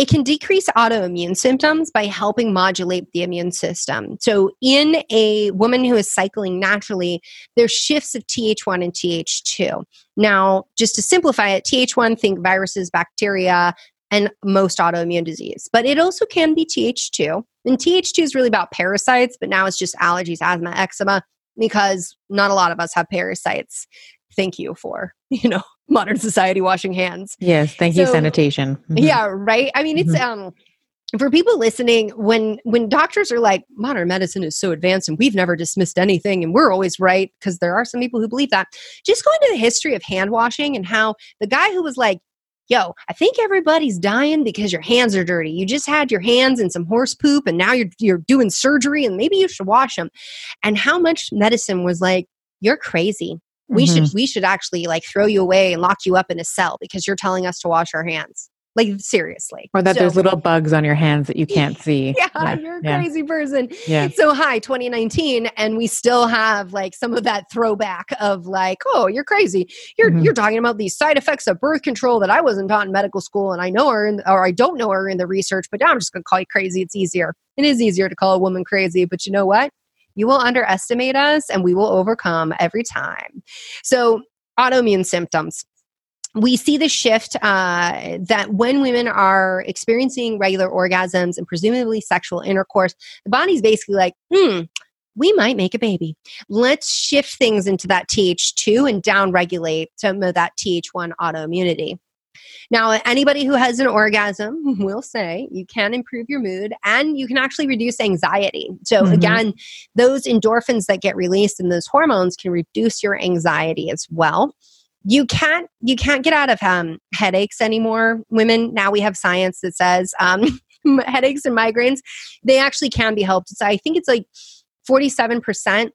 It can decrease autoimmune symptoms by helping modulate the immune system. So, in a woman who is cycling naturally, there's shifts of Th1 and Th2. Now, just to simplify it, Th1, think viruses, bacteria, and most autoimmune disease. But it also can be Th2. And Th2 is really about parasites, but now it's just allergies, asthma, eczema, because not a lot of us have parasites. Thank you for, you know, modern society washing hands. Yes, thank so, you sanitation. Mm-hmm. Yeah, right. I mean, it's mm-hmm. um for people listening when when doctors are like modern medicine is so advanced and we've never dismissed anything and we're always right because there are some people who believe that just go into the history of hand washing and how the guy who was like yo i think everybody's dying because your hands are dirty you just had your hands in some horse poop and now you're you're doing surgery and maybe you should wash them and how much medicine was like you're crazy we mm-hmm. should we should actually like throw you away and lock you up in a cell because you're telling us to wash our hands. Like seriously. Or that so, there's little bugs on your hands that you can't see. Yeah, yeah. you're a yeah. crazy person. Yeah. So hi 2019 and we still have like some of that throwback of like oh you're crazy. You're mm-hmm. you're talking about these side effects of birth control that i wasn't taught in medical school and i know her in or i don't know her in the research but now i'm just going to call you crazy. It's easier. It is easier to call a woman crazy but you know what you will underestimate us and we will overcome every time. So, autoimmune symptoms we see the shift uh, that when women are experiencing regular orgasms and presumably sexual intercourse, the body's basically like, hmm, we might make a baby. Let's shift things into that TH2 and downregulate some of that TH1 autoimmunity. Now, anybody who has an orgasm will say you can improve your mood and you can actually reduce anxiety. So, mm-hmm. again, those endorphins that get released and those hormones can reduce your anxiety as well you can't you can't get out of um, headaches anymore women now we have science that says um, headaches and migraines they actually can be helped so i think it's like 47%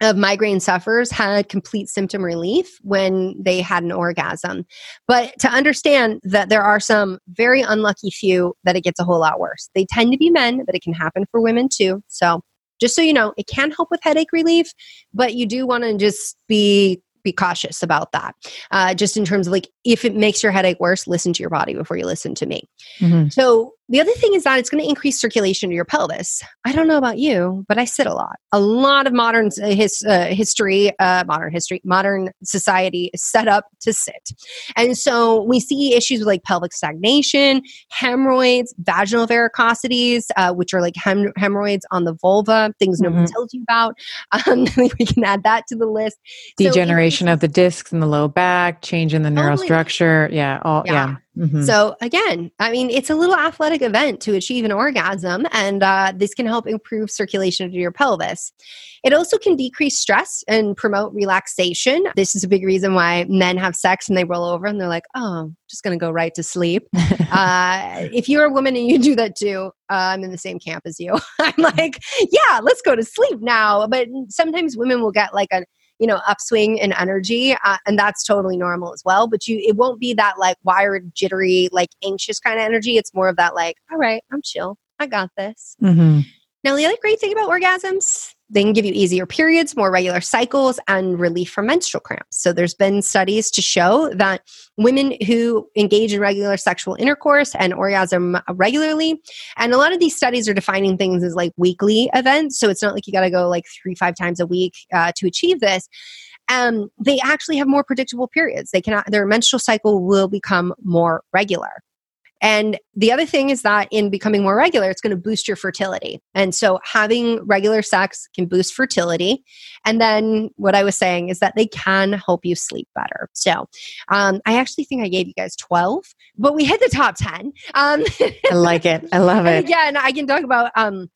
of migraine sufferers had complete symptom relief when they had an orgasm. But to understand that there are some very unlucky few that it gets a whole lot worse. They tend to be men, but it can happen for women too. So just so you know, it can help with headache relief, but you do want to just be be cautious about that. Uh, just in terms of like, if it makes your headache worse, listen to your body before you listen to me. Mm-hmm. So the other thing is that it's going to increase circulation to your pelvis. I don't know about you, but I sit a lot. A lot of modern uh, his, uh, history, uh, modern history, modern society is set up to sit. And so we see issues with like pelvic stagnation, hemorrhoids, vaginal varicosities, uh, which are like hem- hemorrhoids on the vulva, things mm-hmm. nobody tells you about. Um, we can add that to the list. Degeneration so of the discs in the low back, change in the neurostructure. Yeah. All, yeah. yeah. Mm-hmm. So again, I mean, it's a little athletic event to achieve an orgasm, and uh, this can help improve circulation to your pelvis. It also can decrease stress and promote relaxation. This is a big reason why men have sex and they roll over and they're like, "Oh, just going to go right to sleep." uh, if you're a woman and you do that too, uh, I'm in the same camp as you. I'm like, "Yeah, let's go to sleep now." But sometimes women will get like a you know upswing in energy uh, and that's totally normal as well but you it won't be that like wired jittery like anxious kind of energy. It's more of that like all right i'm chill. I got this. Mm-hmm. now the other great thing about orgasms they can give you easier periods, more regular cycles, and relief from menstrual cramps. So, there's been studies to show that women who engage in regular sexual intercourse and orgasm regularly, and a lot of these studies are defining things as like weekly events. So, it's not like you got to go like three, five times a week uh, to achieve this. Um, they actually have more predictable periods. They cannot their menstrual cycle will become more regular. And the other thing is that in becoming more regular, it's going to boost your fertility. And so having regular sex can boost fertility. And then what I was saying is that they can help you sleep better. So um, I actually think I gave you guys 12, but we hit the top 10. Um, I like it. I love it. Yeah. And I can talk about um,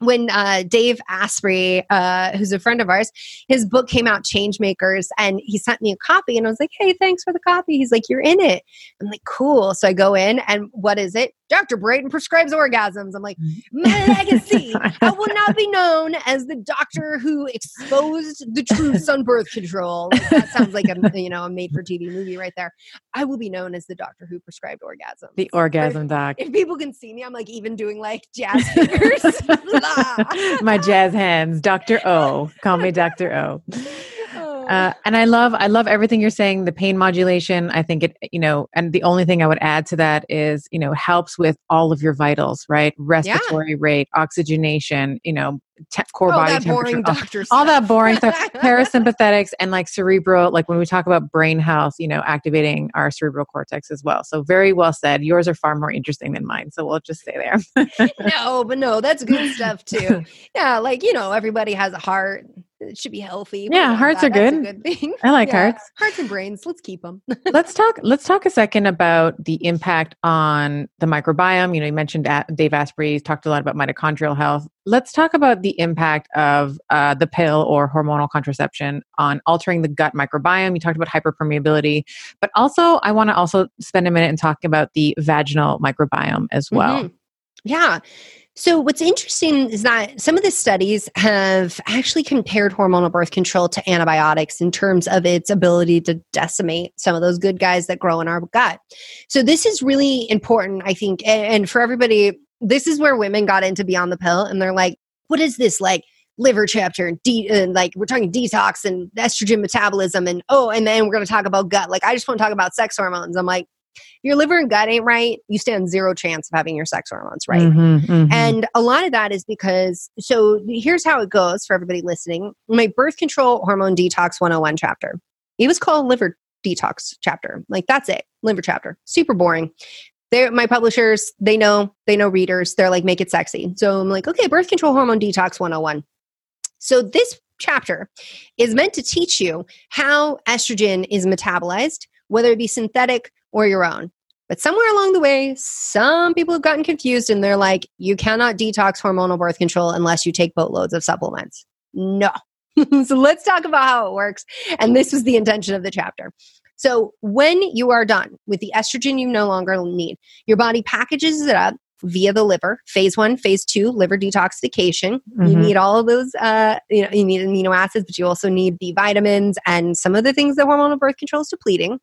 when uh, Dave Asprey, uh, who's a friend of ours, his book came out, Changemakers, and he sent me a copy, and I was like, "Hey, thanks for the copy." He's like, "You're in it." I'm like, "Cool." So I go in, and what is it? Dr. Brighten prescribes orgasms. I'm like, mm. mm, my legacy. I will not be known as the doctor who exposed the truths on birth control. Like, that sounds like a you know a made for TV movie right there. I will be known as the doctor who prescribed orgasm. The orgasm if, doc. If people can see me, I'm like even doing like jazz fingers. my jazz hands. Dr. O. Call me Dr. O. Uh, and I love, I love everything you're saying. The pain modulation, I think it, you know, and the only thing I would add to that is, you know, helps with all of your vitals, right? Respiratory yeah. rate, oxygenation, you know, te- core oh, body that temperature, all, all, that boring stuff, parasympathetics, and like cerebral. Like when we talk about brain health, you know, activating our cerebral cortex as well. So very well said. Yours are far more interesting than mine. So we'll just stay there. no, but no, that's good stuff too. Yeah, like you know, everybody has a heart it should be healthy. Yeah, hearts that. are good. good thing. I like yeah. hearts. Hearts and brains. Let's keep them. let's talk. Let's talk a second about the impact on the microbiome. You know, you mentioned Dave Asprey talked a lot about mitochondrial health. Let's talk about the impact of uh, the pill or hormonal contraception on altering the gut microbiome. You talked about hyperpermeability, but also I want to also spend a minute and talk about the vaginal microbiome as well. Mm-hmm. Yeah. So, what's interesting is that some of the studies have actually compared hormonal birth control to antibiotics in terms of its ability to decimate some of those good guys that grow in our gut. So, this is really important, I think. And for everybody, this is where women got into Beyond the Pill and they're like, what is this like? liver chapter and, de- and like we're talking detox and estrogen metabolism and oh and then we're going to talk about gut like i just want to talk about sex hormones i'm like your liver and gut ain't right, you stand zero chance of having your sex hormones right. Mm-hmm, mm-hmm. And a lot of that is because, so here's how it goes for everybody listening. My birth control hormone detox 101 chapter, it was called liver detox chapter. Like that's it, liver chapter. Super boring. They're my publishers, they know, they know readers. They're like, make it sexy. So I'm like, okay, birth control hormone detox 101. So this chapter is meant to teach you how estrogen is metabolized, whether it be synthetic or your own. But somewhere along the way, some people have gotten confused and they're like, you cannot detox hormonal birth control unless you take boatloads of supplements. No. so let's talk about how it works. And this was the intention of the chapter. So, when you are done with the estrogen you no longer need, your body packages it up via the liver. Phase one, phase two, liver detoxification. You Mhm. need all of those. Uh, you know, you need amino acids, but you also need the vitamins and some of the things that hormonal birth control is depleting.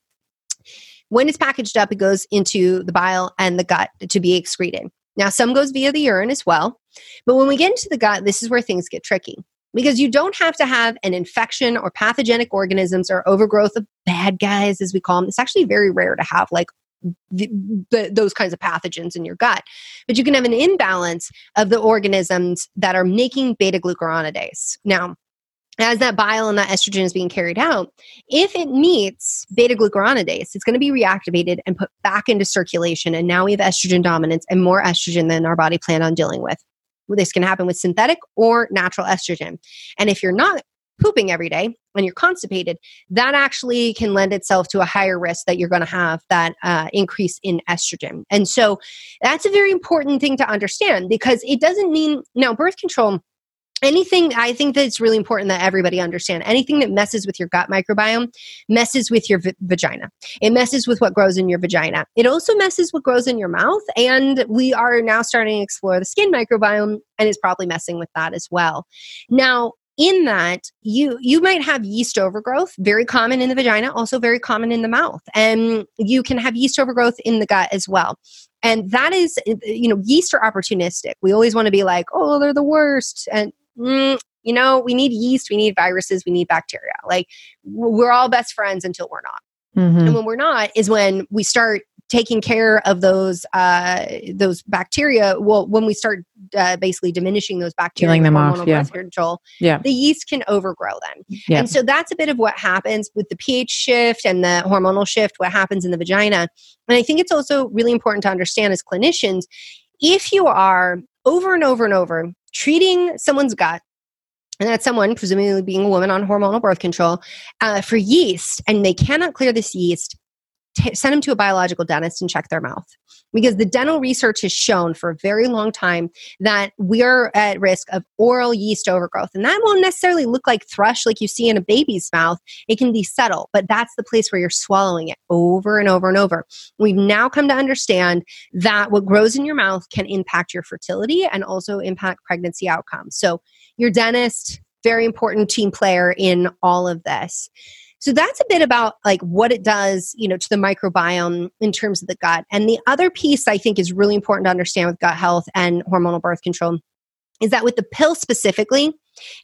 When it's packaged up, it goes into the bile and the gut to be excreted. Now, some goes via the urine as well. But when we get into the gut, this is where things get tricky because you don't have to have an infection or pathogenic organisms or overgrowth of bad guys, as we call them. It's actually very rare to have like the, the, those kinds of pathogens in your gut. But you can have an imbalance of the organisms that are making beta glucuronidase. Now, as that bile and that estrogen is being carried out, if it meets beta glucuronidase, it's going to be reactivated and put back into circulation. And now we have estrogen dominance and more estrogen than our body planned on dealing with. This can happen with synthetic or natural estrogen. And if you're not pooping every day and you're constipated, that actually can lend itself to a higher risk that you're going to have that uh, increase in estrogen. And so that's a very important thing to understand because it doesn't mean now birth control anything i think that it's really important that everybody understand anything that messes with your gut microbiome messes with your v- vagina. It messes with what grows in your vagina. It also messes with what grows in your mouth and we are now starting to explore the skin microbiome and is probably messing with that as well. Now in that you you might have yeast overgrowth very common in the vagina also very common in the mouth and you can have yeast overgrowth in the gut as well. And that is you know yeast are opportunistic. We always want to be like oh they're the worst and mm, you know, we need yeast, we need viruses, we need bacteria. Like we're all best friends until we're not. Mhm. And when we're not is when we start taking care of those uh, those bacteria. Well, when we start uh, basically diminishing those bacteria, Killing them off, yeah. control, Yeah. the yeast can overgrow them. Yeah. And so that's a bit of what happens with the pH shift and the hormonal shift, what happens in the vagina. And I think it's also really important to understand as clinicians if you are over and over and over treating someone's gut, and that's someone, presumably being a woman on hormonal birth control, uh, for yeast, and they cannot clear this yeast, t- send them to a biological dentist and check their mouth. Because the dental research has shown for a very long time that we're at risk of oral yeast overgrowth. And that won't necessarily look like thrush like you see in a baby's mouth. It can be subtle, but that's the place where you're swallowing it over and over and over. We've now come to understand that what grows in your mouth can impact your fertility and also impact pregnancy outcomes. So, your dentist, very important team player in all of this. So that's a bit about like what it does, you know, to the microbiome in terms of the gut. And the other piece I think is really important to understand with gut health and hormonal birth control is that with the pill specifically,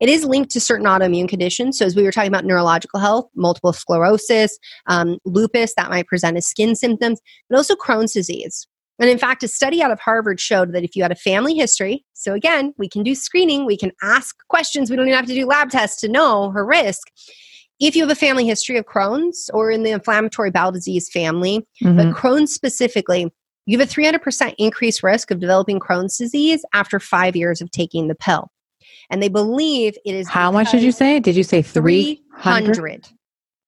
it is linked to certain autoimmune conditions. So, as we were talking about neurological health, multiple sclerosis, um, lupus that might present as skin symptoms, but also Crohn's disease. And in fact, a study out of Harvard showed that if you had a family history, so again, we can do screening, we can ask questions, we don't even have to do lab tests to know her risk. If you have a family history of Crohn's or in the inflammatory bowel disease family, Mhm. but Crohn's specifically, you have a 300% increased risk of developing Crohn's disease after five years of taking the pill. And they believe it is How much did you say? Did you say 300? 300.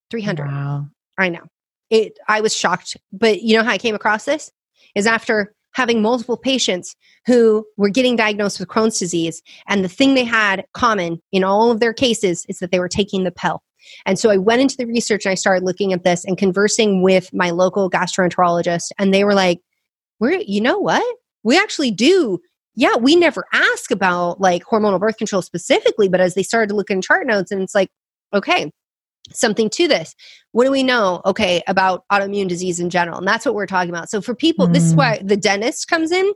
300. Wow. I know. It I was shocked. But you know how I came across this? Is after having multiple patients who were getting diagnosed with Crohn's disease and the thing they had common in all of their cases is that they were taking the pill. And so I went into the research and I started looking at this and conversing with my local gastroenterologist and they were like, "We're you know what? We actually do yeah, we never ask about like hormonal birth control specifically, but as they started to look in chart notes and it's like, okay, something to this. What do we know? Okay, about autoimmune disease in general. And that's what we're talking about. So for people, this is Mm. why the dentist comes in.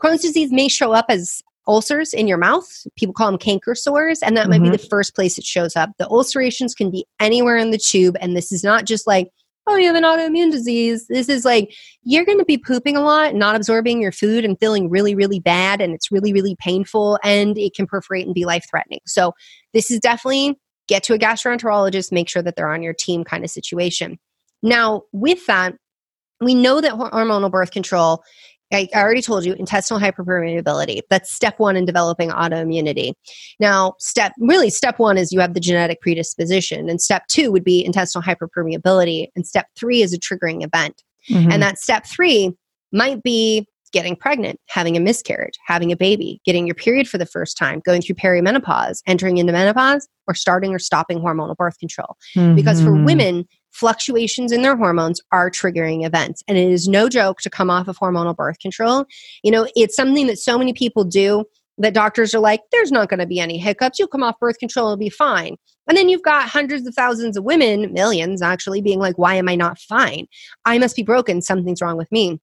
Crohn's disease may show up as ulcers in your mouth. People call them canker sores, and that might be mm-hmm. the first place it shows up. The ulcerations can be anywhere in the tube, and this is not just like, oh, you have an autoimmune disease. This is like you're going to be pooping a lot, not absorbing your food, and feeling really, really bad, and it's really, really painful, and it can perforate and be life threatening. So this is definitely get to a gastroenterologist, make sure that they're on your team kind of situation. Now, with that, we know that hormonal birth control, I I already told you, intestinal hyperpermeability. That's step one in developing autoimmunity. Now, step really, step one is you have the genetic predisposition, and step two would be intestinal hyperpermeability, and step three is a triggering event. Mhm. And that step three might be getting pregnant, having a miscarriage, having a baby, getting your period for the first time, going through perimenopause, entering into menopause, or starting or stopping hormonal birth control. Because for Mhm. women, fluctuations in their hormones are triggering events. And it is no joke to come off of hormonal birth control. You know, it's something that so many people do that doctors are like, there's not going to be any hiccups. You'll come off birth control, it'll be fine. And then you've got hundreds of thousands of women, millions actually, being like, why am I not fine? I must be broken. Something's wrong with me.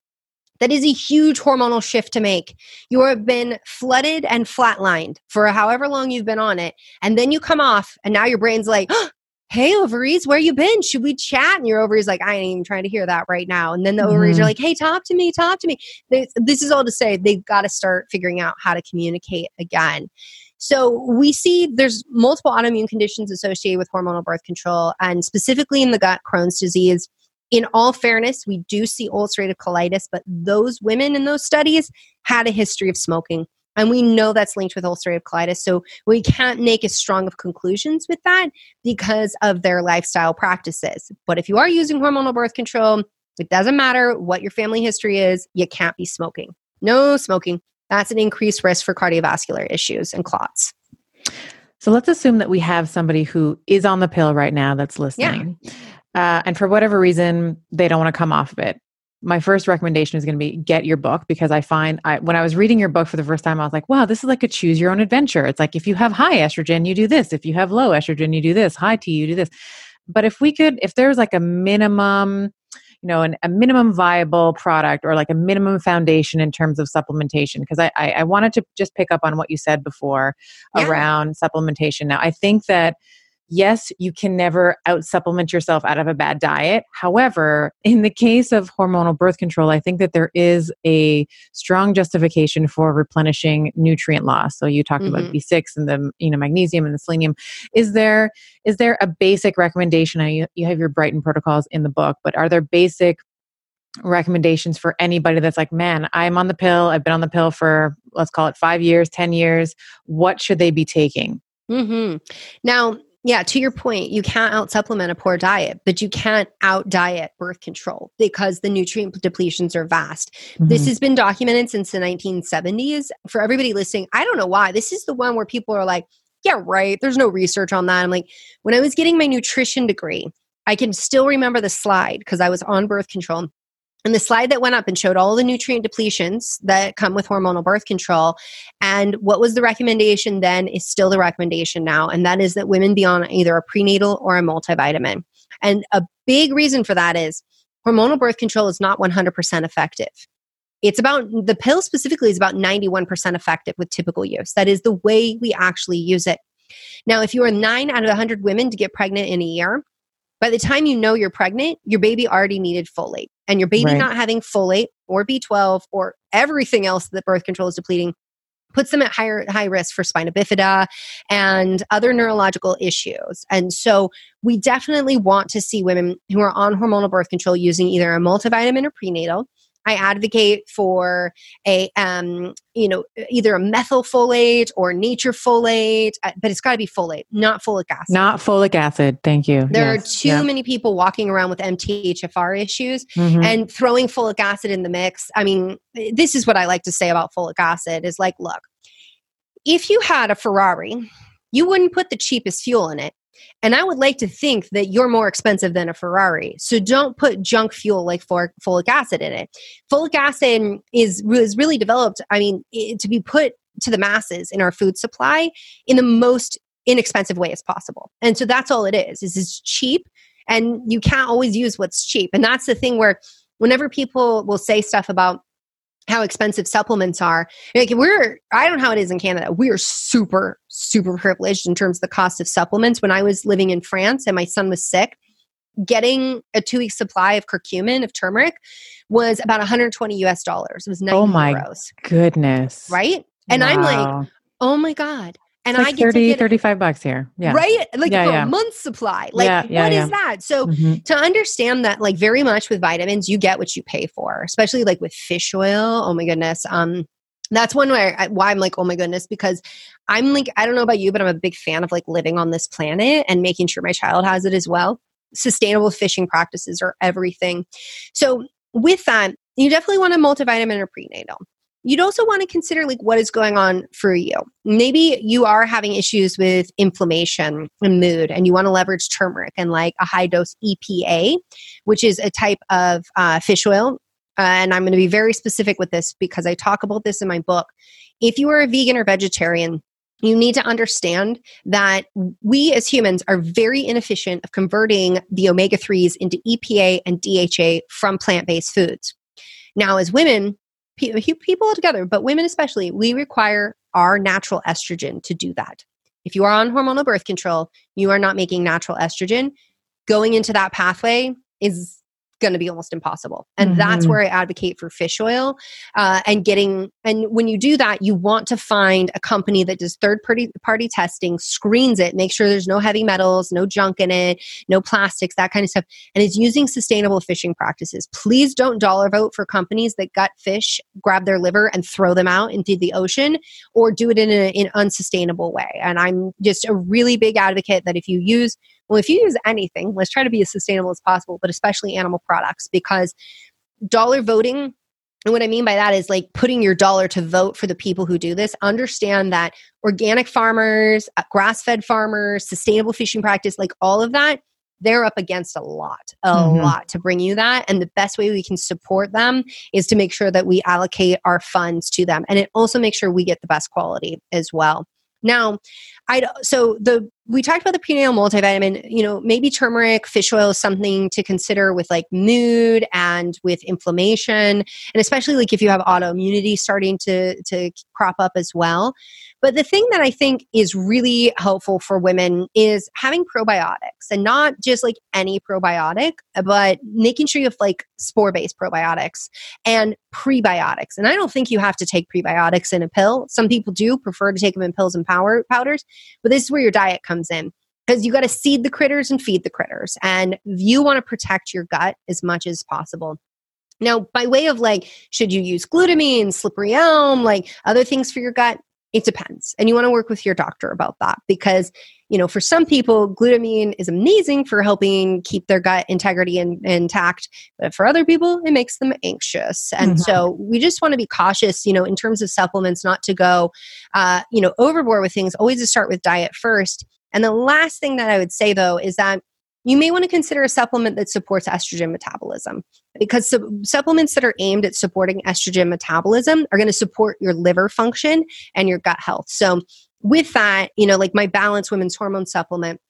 That is a huge hormonal shift to make. You have been flooded and flatlined for however long you've been on it. And then you come off, and now your brain's like, oh, hey ovaries where you been? Should we chat? And your ovaries like i ain't even trying to hear that right now. And then the mm-hmm. ovaries are mm-hmm. like hey talk to me talk to me. They, this is all to say they've got to start figuring out how to communicate again. So we see there's multiple autoimmune conditions associated with hormonal birth control and specifically in the gut crohn's disease. In all fairness we do see ulcerative colitis but those women in those studies had a history of smoking and we know that's linked with ulcerative colitis. So we can't make as strong of conclusions with that because of their lifestyle practices. But if you are using hormonal birth control, it doesn't matter what your family history is, you can't be smoking. No smoking. That's an increased risk for cardiovascular issues and clots. So let's assume that we have somebody who is on the pill right now that's listening. Yeah. Uh, and for whatever reason, they don't want to come off of it my first recommendation is going to be get your book because I find I, when I was reading your book for the first time, I was like, wow, this is like a choose your own adventure. It's like if you have high estrogen, you do this. If you have low estrogen, you do this. High T, you do this. But if we could, if there's like a minimum, you know, an, a minimum viable product or like a minimum foundation in terms of supplementation, because I, I, I, wanted to just pick up on what you said before yeah. around supplementation. Now, I think that yes, you can never out supplement yourself out of a bad diet. However, in the case of hormonal birth control, I think that there is a strong justification for replenishing nutrient loss. So you talked mm-hmm. about B6 and the you know magnesium and the selenium. Is there is there a basic recommendation? You, you have your Brighten protocols in the book, but are there basic recommendations for anybody that's like, man, I'm on the pill. I've been on the pill for let's call it five years, 10 years. What should they be taking? Mm-hmm. Now, yeah, to your point, you can't out supplement a poor diet, but you can't out diet birth control because the nutrient depletions are vast. Mm-hmm. This has been documented since the 1970s. For everybody listening, I don't know why. This is the one where people are like, yeah, right. There's no research on that. I'm like, when I was getting my nutrition degree, I can still remember the slide because I was on birth control. And the slide that went up and showed all the nutrient depletions that come with hormonal birth control. And what was the recommendation then is still the recommendation now. And that is that women be on either a prenatal or a multivitamin. And a big reason for that is hormonal birth control is not 100% effective. It's about the pill specifically is about 91% effective with typical use. That is the way we actually use it. Now, if you are nine out of 100 women to get pregnant in a year, by the time you know you're pregnant, your baby already needed folate. And your baby right. not having folate or B12 or everything else that birth control is depleting puts them at higher high risk for spina bifida and other neurological issues. And so we definitely want to see women who are on hormonal birth control using either a multivitamin or prenatal I advocate for a, um, you know, either a methylfolate or nature folate, uh, but it's got to be folate, not folic acid. Not folic acid. Thank you. There yes. are too yep. many people walking around with MTHFR issues mm-hmm. and throwing folic acid in the mix. I mean, this is what I like to say about folic acid is like, look, if you had a Ferrari, you wouldn't put the cheapest fuel in it. And I would like to think that you're more expensive than a Ferrari. So don't put junk fuel like folic acid in it. Folic acid is, is really developed, I mean, to be put to the masses in our food supply in the most inexpensive way as possible. And so that's all it is. Is it's cheap and you can't always use what's cheap. And that's the thing where whenever people will say stuff about how expensive supplements are. Like we're, I don't know how it is in Canada. We are super, super privileged in terms of the cost of supplements. When I was living in France and my son was sick, getting a two week supply of curcumin of turmeric was about 120 US dollars. It was 90 oh my euros. Goodness. Right? And wow. I'm like, oh my God and like I get 30, 35 bucks here. Yeah. Right? Like yeah, for yeah. a month's supply. Like yeah, yeah, what is that? So mm-hmm. to understand that like very much with vitamins, you get what you pay for, especially like with fish oil. Oh my goodness. Um that's one where I, why I'm like, oh my goodness, because I'm like, I don't know about you, but I'm a big fan of like living on this planet and making sure my child has it as well. Sustainable fishing practices are everything. So with that, you definitely want a multivitamin or prenatal. You'd also want to consider like what is going on for you. Maybe you are having issues with inflammation and mood, and you want to leverage turmeric and like a high dose EPA, which is a type of uh, fish oil. Uh, and I'm going to be very specific with this because I talk about this in my book. If you are a vegan or vegetarian, you need to understand that we as humans are very inefficient of converting the omega 3s into EPA and DHA from plant based foods. Now, as women, people together, but women especially, we require our natural estrogen to do that. If you are on hormonal birth control, you are not making natural estrogen. Going into that pathway is going to be almost impossible. And mm-hmm. that's where I advocate for fish oil uh, and getting, and when you do that, you want to find a company that does third party, party testing, screens it, make sure there's no heavy metals, no junk in it, no plastics, that kind of stuff, and is using sustainable fishing practices. Please don't dollar vote for companies that gut fish, grab their liver, and throw them out into the ocean or do it in an unsustainable way. And I'm just a really big advocate that if you use well, if you use anything, let's try to be as sustainable as possible, but especially animal products, because dollar voting and what I mean by that is like putting your dollar to vote for the people who do this. Understand that organic farmers, uh, grass fed farmers, sustainable fishing practice, like all of that, they're up against a lot, a mm-hmm. lot to bring you that. And the best way we can support them is to make sure that we allocate our funds to them. And it also makes sure we get the best quality as well. Now, I so the we talked about the prenatal multivitamin. You know, maybe turmeric, fish oil is something to consider with like mood and with inflammation, and especially like if you have autoimmunity starting to to crop up as well. But the thing that I think is really helpful for women is having probiotics and not just like any probiotic, but making sure you have like spore based probiotics and prebiotics. And I don't think you have to take prebiotics in a pill. Some people do prefer to take them in pills and power powders, but this is where your diet comes in because you got to seed the critters and feed the critters. And you want to protect your gut as much as possible. Now, by way of like, should you use glutamine, slippery elm, like other things for your gut? It depends. And you want to work with your doctor about that because, you know, for some people, glutamine is amazing for helping keep their gut integrity in, intact. But for other people, it makes them anxious. And mm-hmm. so we just want to be cautious, you know, in terms of supplements, not to go, uh, you know, overboard with things, always to start with diet first. And the last thing that I would say though is that you may want to consider a supplement that supports estrogen metabolism because su- supplements that are aimed at supporting estrogen metabolism are going to support your liver function and your gut health. So, with that, you know, like my Balance Women's Hormone Supplement,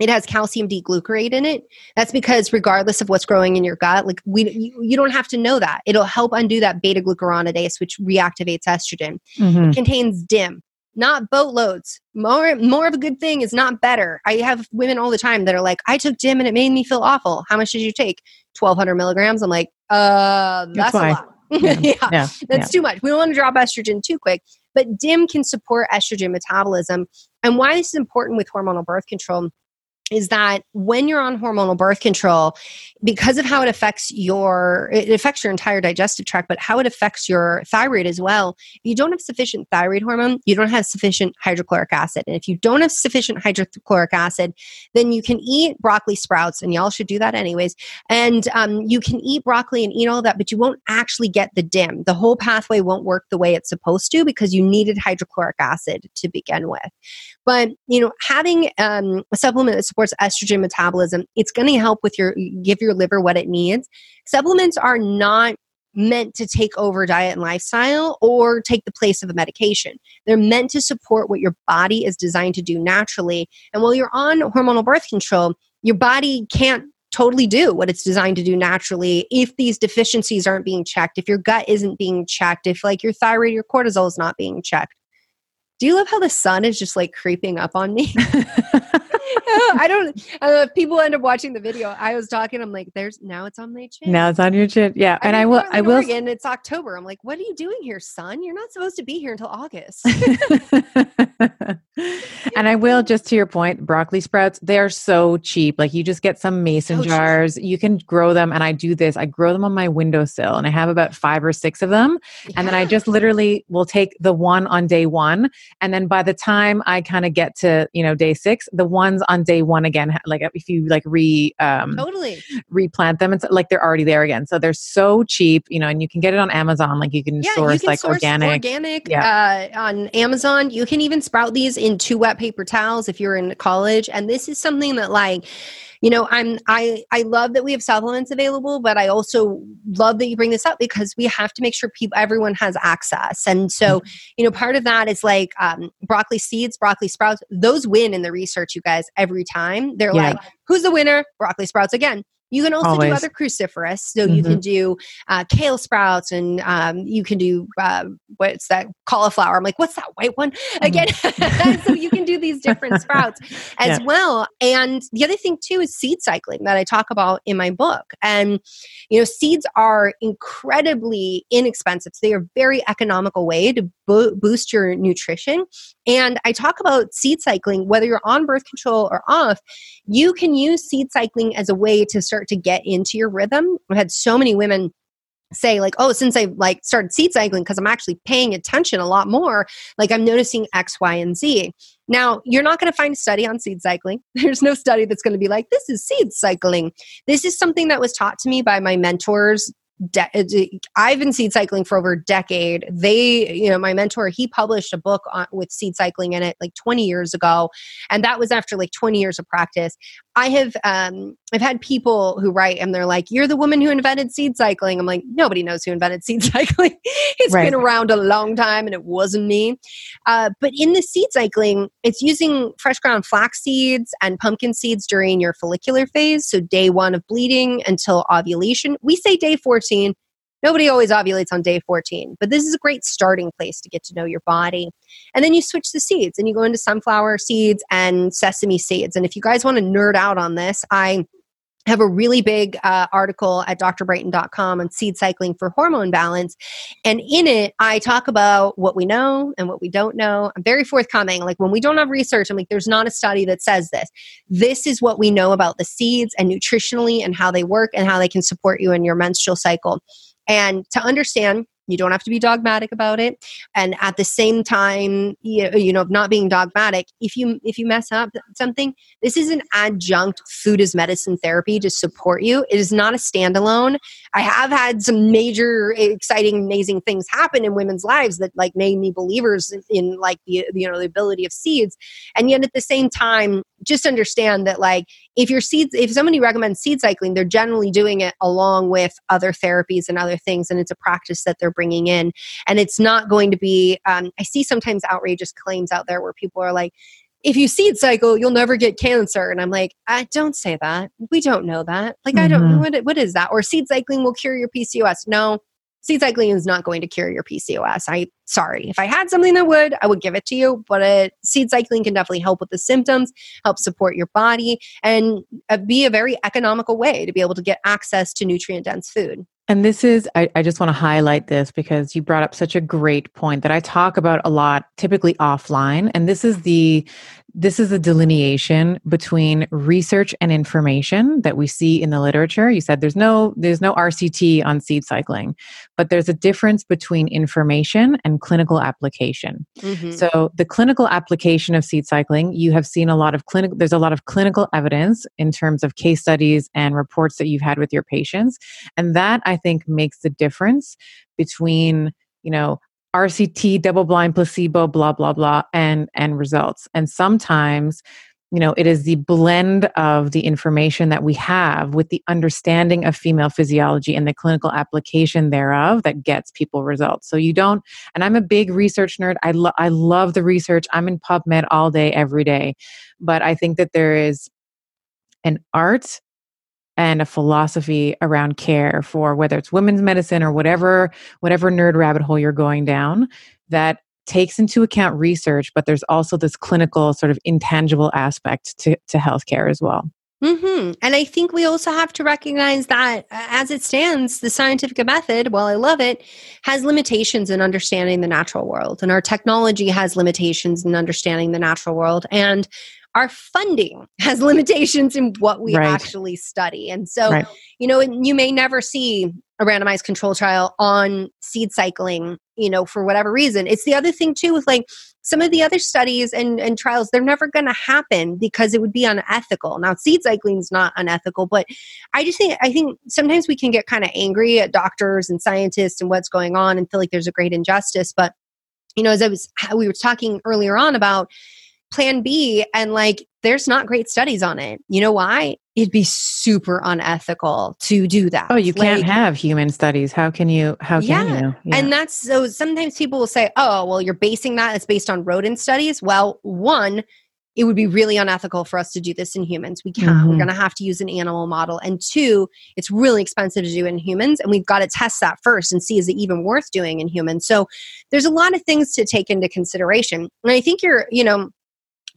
it has calcium D-glucarate in it. That's because regardless of what's growing in your gut, like we you, you don't have to know that. It'll help undo that beta glucuronidase, which reactivates estrogen. Mm-hmm. It contains DIM, not boatloads. More more of a good thing is not better. I have women all the time that are like, I took DIM and it made me feel awful. How much did you take? Twelve hundred milligrams. I'm like, uh, that's, that's a lot. Yeah. yeah. yeah. that's yeah. too much. We don't want to drop estrogen too quick. But DIM can support estrogen metabolism. And why this is important with hormonal birth control is that when you're on hormonal birth control because of how it affects your it affects your entire digestive tract but how it affects your thyroid as well if you don't have sufficient thyroid hormone you don't have sufficient hydrochloric acid. And if you don't have sufficient hydrochloric acid then you can eat broccoli sprouts and y'all should do that anyways. And um, you can eat broccoli and eat all that but you won't actually get the dim the whole pathway won't work the way it's supposed to because you needed hydrochloric acid to begin with but you know having um, a supplement that supports estrogen metabolism. It's going to help with your give your liver what it needs. Supplements are not meant to take over diet and lifestyle or take the place of a medication. They're meant to support what your body is designed to do naturally. And while you're on hormonal birth control, your body can't totally do what it's designed to do naturally if these deficiencies aren't being checked, if your gut isn't being checked, if like your thyroid, your cortisol is not being checked. Do you love how the sun is just like creeping up on me? I don't. Uh, people end up watching the video. I was talking. I'm like, "There's now it's on my chin. Now it's on your chin. Yeah, and I, will. I will. And it's October. I'm like, "What are you doing here, son? You're not supposed to be here until August." and I will just to your point, broccoli sprouts, they are so cheap. Like you just get some mason So cheap. jars, you can grow them. And I do this, I grow them on my windowsill and I have about five or six of them. And then I just literally will take the one on day one. And then by the time I kind of get to, you know, day six, the ones on day one again, like if you like re, um, totally. replant them, it's like they're already there again. So they're so cheap, you know, and you can get it on Amazon. Like you can Yeah, source you can like source organic. organic uh, on Amazon. You can even sprout these in two wet paper towels if you're in college. And this is something that like you know i'm i i love that we have supplements available but i also love that you bring this up because we have to make sure people everyone has access and so Mm-hmm. you know part of that is like um, broccoli seeds broccoli sprouts those win in the research you guys every time they're Yeah. like who's the winner broccoli sprouts again you can also do other cruciferous. So you Mm-hmm. can do uh, kale sprouts and um, you can do uh, what's that cauliflower. I'm like what's that white one? Again so you can do these different sprouts as Mm-hmm. Yeah. well. And the other thing too is seed cycling that i talk about in my book. And you know seeds are incredibly inexpensive. So they are a very economical way to bo- boost your nutrition. And i talk about seed cycling whether you're on birth control or off you can use seed cycling as a way to start to get into your rhythm. I've had so many women say like oh since i like started seed cycling because i'm actually paying attention a lot more like i'm noticing x y and z. Now you're not going to find a study on seed cycling. There's no study that's going to be like this is seed cycling. This is something that was taught to me by my mentors de- uh, I've been seed cycling for over a decade. They, you know, my mentor, he published a book on, with seed cycling in it like 20 years ago, and that was after like 20 years of practice. I have, um, I've had people who write and they're like, "You're the woman who invented seed cycling." I'm like, nobody knows who invented seed cycling. It's Right. been around a long time, and it wasn't me. Uh, but in the seed cycling, it's using fresh ground flax seeds and pumpkin seeds during your follicular phase. So, day one of bleeding until ovulation. We say day 14. Nobody always ovulates on day 14, but this is a great starting place to get to know your body. And then you switch the seeds and you go into sunflower seeds and sesame seeds. And if you guys want to nerd out on this, I have a really big uh, article at drbrighten.com on seed cycling for hormone balance. And in it, I talk about what we know and what we don't know. I'm very forthcoming. Like when we don't have research, I'm like, there's not a study that says this. This is what we know about the seeds and nutritionally and how they work and how they can support you in your menstrual cycle. And to understand, you don't have to be dogmatic about it. And at the same time, you, know, not being dogmatic, if you if you mess up something, this is an adjunct food as medicine therapy to support you. It is not a standalone. I have had some major exciting amazing things happen in women's lives that like made me believers in, in like the you know the ability of seeds. And yet at the same time, just understand that like if your seeds if somebody recommends seed cycling, they're generally doing it along with other therapies and other things and it's a practice that they're bringing in. And it's not going to be um, i see sometimes outrageous claims out there where people are like if you seed cycle you'll never get cancer. And i'm like i don't say that. We don't know that. Like i don't know Mhm. what, what is that? Or seed cycling will cure your pcos no seed cycling is not going to cure your pcos i sorry. If i had something that would i would give it to you but uh, seed cycling can definitely help with the symptoms help support your body and uh, be a very economical way to be able to get access to nutrient dense food And this is, I, I just want to highlight this because you brought up such a great point that I talk about a lot, typically offline. And this is the, this is a delineation between research and information that we see in the literature. You said there's no, there's no RCT on seed cycling, but there's a difference between information and clinical application. Mm-hmm. So the clinical application of seed cycling, you have seen a lot of clinical there's a lot of clinical evidence in terms of case studies and reports that you've had with your patients. And that I think makes the difference between, you know, RCT, double blind placebo, blah, blah, blah, and and results. And sometimes you know, it is the blend of the information that we have with the understanding of female physiology and the clinical application thereof that gets people results. So you don't, and I'm a big research nerd. I, lo- I love the research. I'm in PubMed all day, every day. But I think that there is an art and a philosophy around care for whether it's women's medicine or whatever whatever nerd rabbit hole you're going down that takes into account research but there's also this clinical sort of intangible aspect to, to healthcare as well hmm And I think we also have to recognize that uh, as it stands, the scientific method, while I love it, has limitations in understanding the natural world. And our technology has limitations in understanding the natural world. And our funding has limitations in what we Right. actually study. And so, Right. you know, and you may never see a randomized control trial on seed cycling, you know, for whatever reason. It's the other thing too with like some of the other studies and, and trials, they're never going to happen because it would be unethical. Now, seed cycling is not unethical, but I just think, I think sometimes we can get kind of angry at doctors and scientists and what's going on and feel like there's a great injustice. But, you know, as I was, we were talking earlier on about plan B and like, there's not great studies on it. You know why? It'd be super unethical to do that. Oh, you can't have human studies. How can you? How can you? Yeah. and that's so sometimes people will say, oh, well, you're basing that, it's based on rodent studies. Well, one, it would be really unethical for us to do this in humans. We can't. We're Mhm. going to have to use an animal model. And two, it's really expensive to do in humans. And we've got to test that first and see is it even worth doing in humans. So there's a lot of things to take into consideration. And I think you're, you know,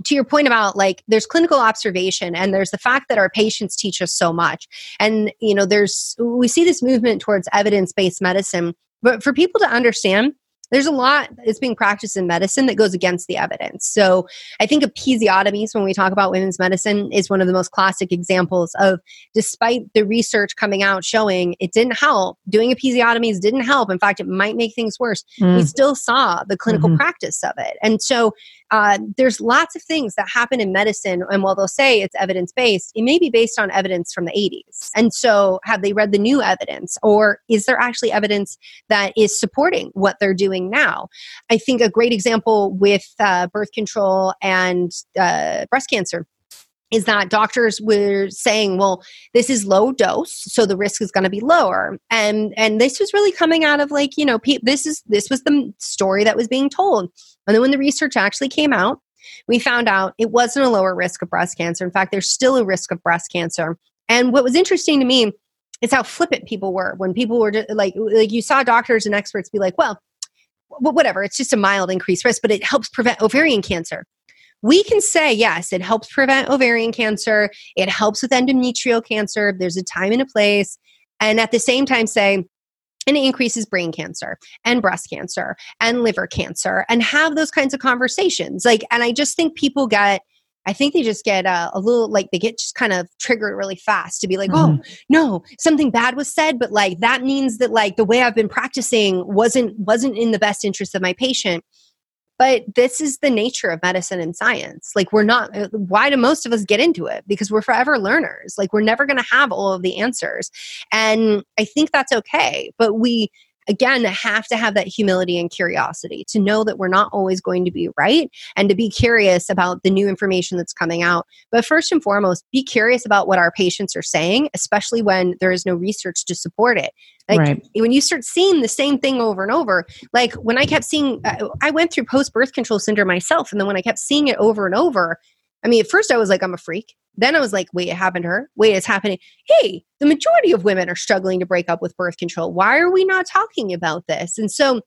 to your point about like there's clinical observation and there's the fact that our patients teach us so much and you know there's we see this movement towards evidence-based medicine but for people to understand there's a lot that's being practiced in medicine that goes against the evidence so i think episiotomies when we talk about women's medicine is one of the most classic examples of despite the research coming out showing it didn't help doing episiotomies didn't help in fact it might make things worse we Mm. still saw the clinical Mhm. practice of it. And so uh, there's lots of things that happen in medicine. And while they'll say it's evidence based, it may be based on evidence from the 80s. And so have they read the new evidence? Or is there actually evidence that is supporting what they're doing now? I think a great example with uh, birth control and uh, breast cancer is that doctors were saying, well, this is low dose, so the risk is going to be lower. And and this was really coming out of like, you know, pe- this is this was the story that was being told. And then when the research actually came out, we found out it wasn't a lower risk of breast cancer. In fact, there's still a risk of breast cancer. And what was interesting to me is how flippant people were when people were just, like like you saw doctors and experts be like, well, whatever, it's just a mild increased risk, but it helps prevent ovarian cancer we can say yes it helps prevent ovarian cancer it helps with endometrial cancer there's a time and a place and at the same time say and it increases brain cancer and breast cancer and liver cancer and have those kinds of conversations. Like and i just think people get i think they just get uh, a little like they get just kind of triggered really fast to be like oh no something bad was said but like that means that like the way i've been practicing wasn't wasn't in the best interest of my patient but this is the nature of medicine and science. Like we're not uh, why do most of us get into it? Because we're forever learners. Like we're never going to have all of the answers. And i think that's okay but we again have to have that humility and curiosity to know that we're not always going to be right and to be curious about the new information that's coming out. But first and foremost be curious about what our patients are saying especially when there is no research to support it. Like Right. when you start seeing the same thing over and over like when i kept seeing uh, i went through post birth control syndrome myself and then when i kept seeing it over and over i mean at first i was like i'm a freak then i was like wait it happened to her wait it's happening hey the majority of women are struggling to break up with birth control why are we not talking about this and so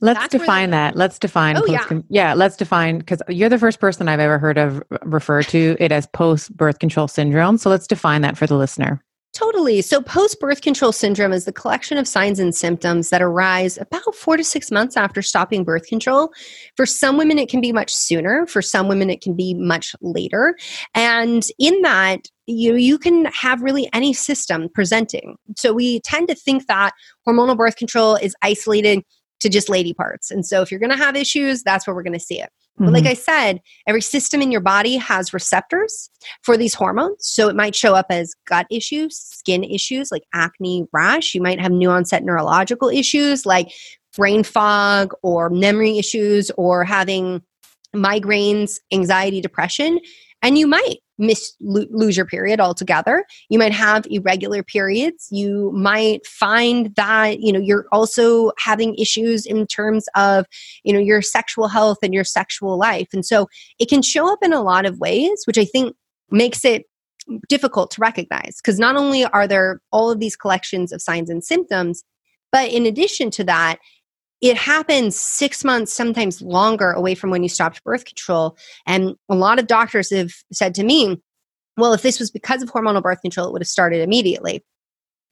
Let's define that. Let's define. Oh, yeah. yeah. Let's define because you're the first person I've ever heard of refer to it as post birth control syndrome. So let's define that for the listener. Totally. So, post birth control syndrome is the collection of signs and symptoms that arise about four to six months after stopping birth control. For some women, it can be much sooner. For some women, it can be much later. And in that, you you can have really any system presenting. So we tend to think that hormonal birth control is isolated to just lady parts. And so if you're going to have issues, that's where we're going to see it. But like Mhm. I said, every system in your body has receptors for these hormones. So it might show up as gut issues, skin issues like acne, rash. You might have new onset neurological issues like brain fog or memory issues or having migraines, anxiety, depression. And you might miss lo- lose your period altogether. You might have irregular periods. You might find that you know you're also having issues in terms of you know your sexual health and your sexual life. And so it can show up in a lot of ways, which I think makes it difficult to recognize because not only are there all of these collections of signs and symptoms, but in addition to that, it happens six months, sometimes longer away from when you stopped birth control. And a lot of doctors have said to me, well, if this was because of hormonal birth control, it would have started immediately.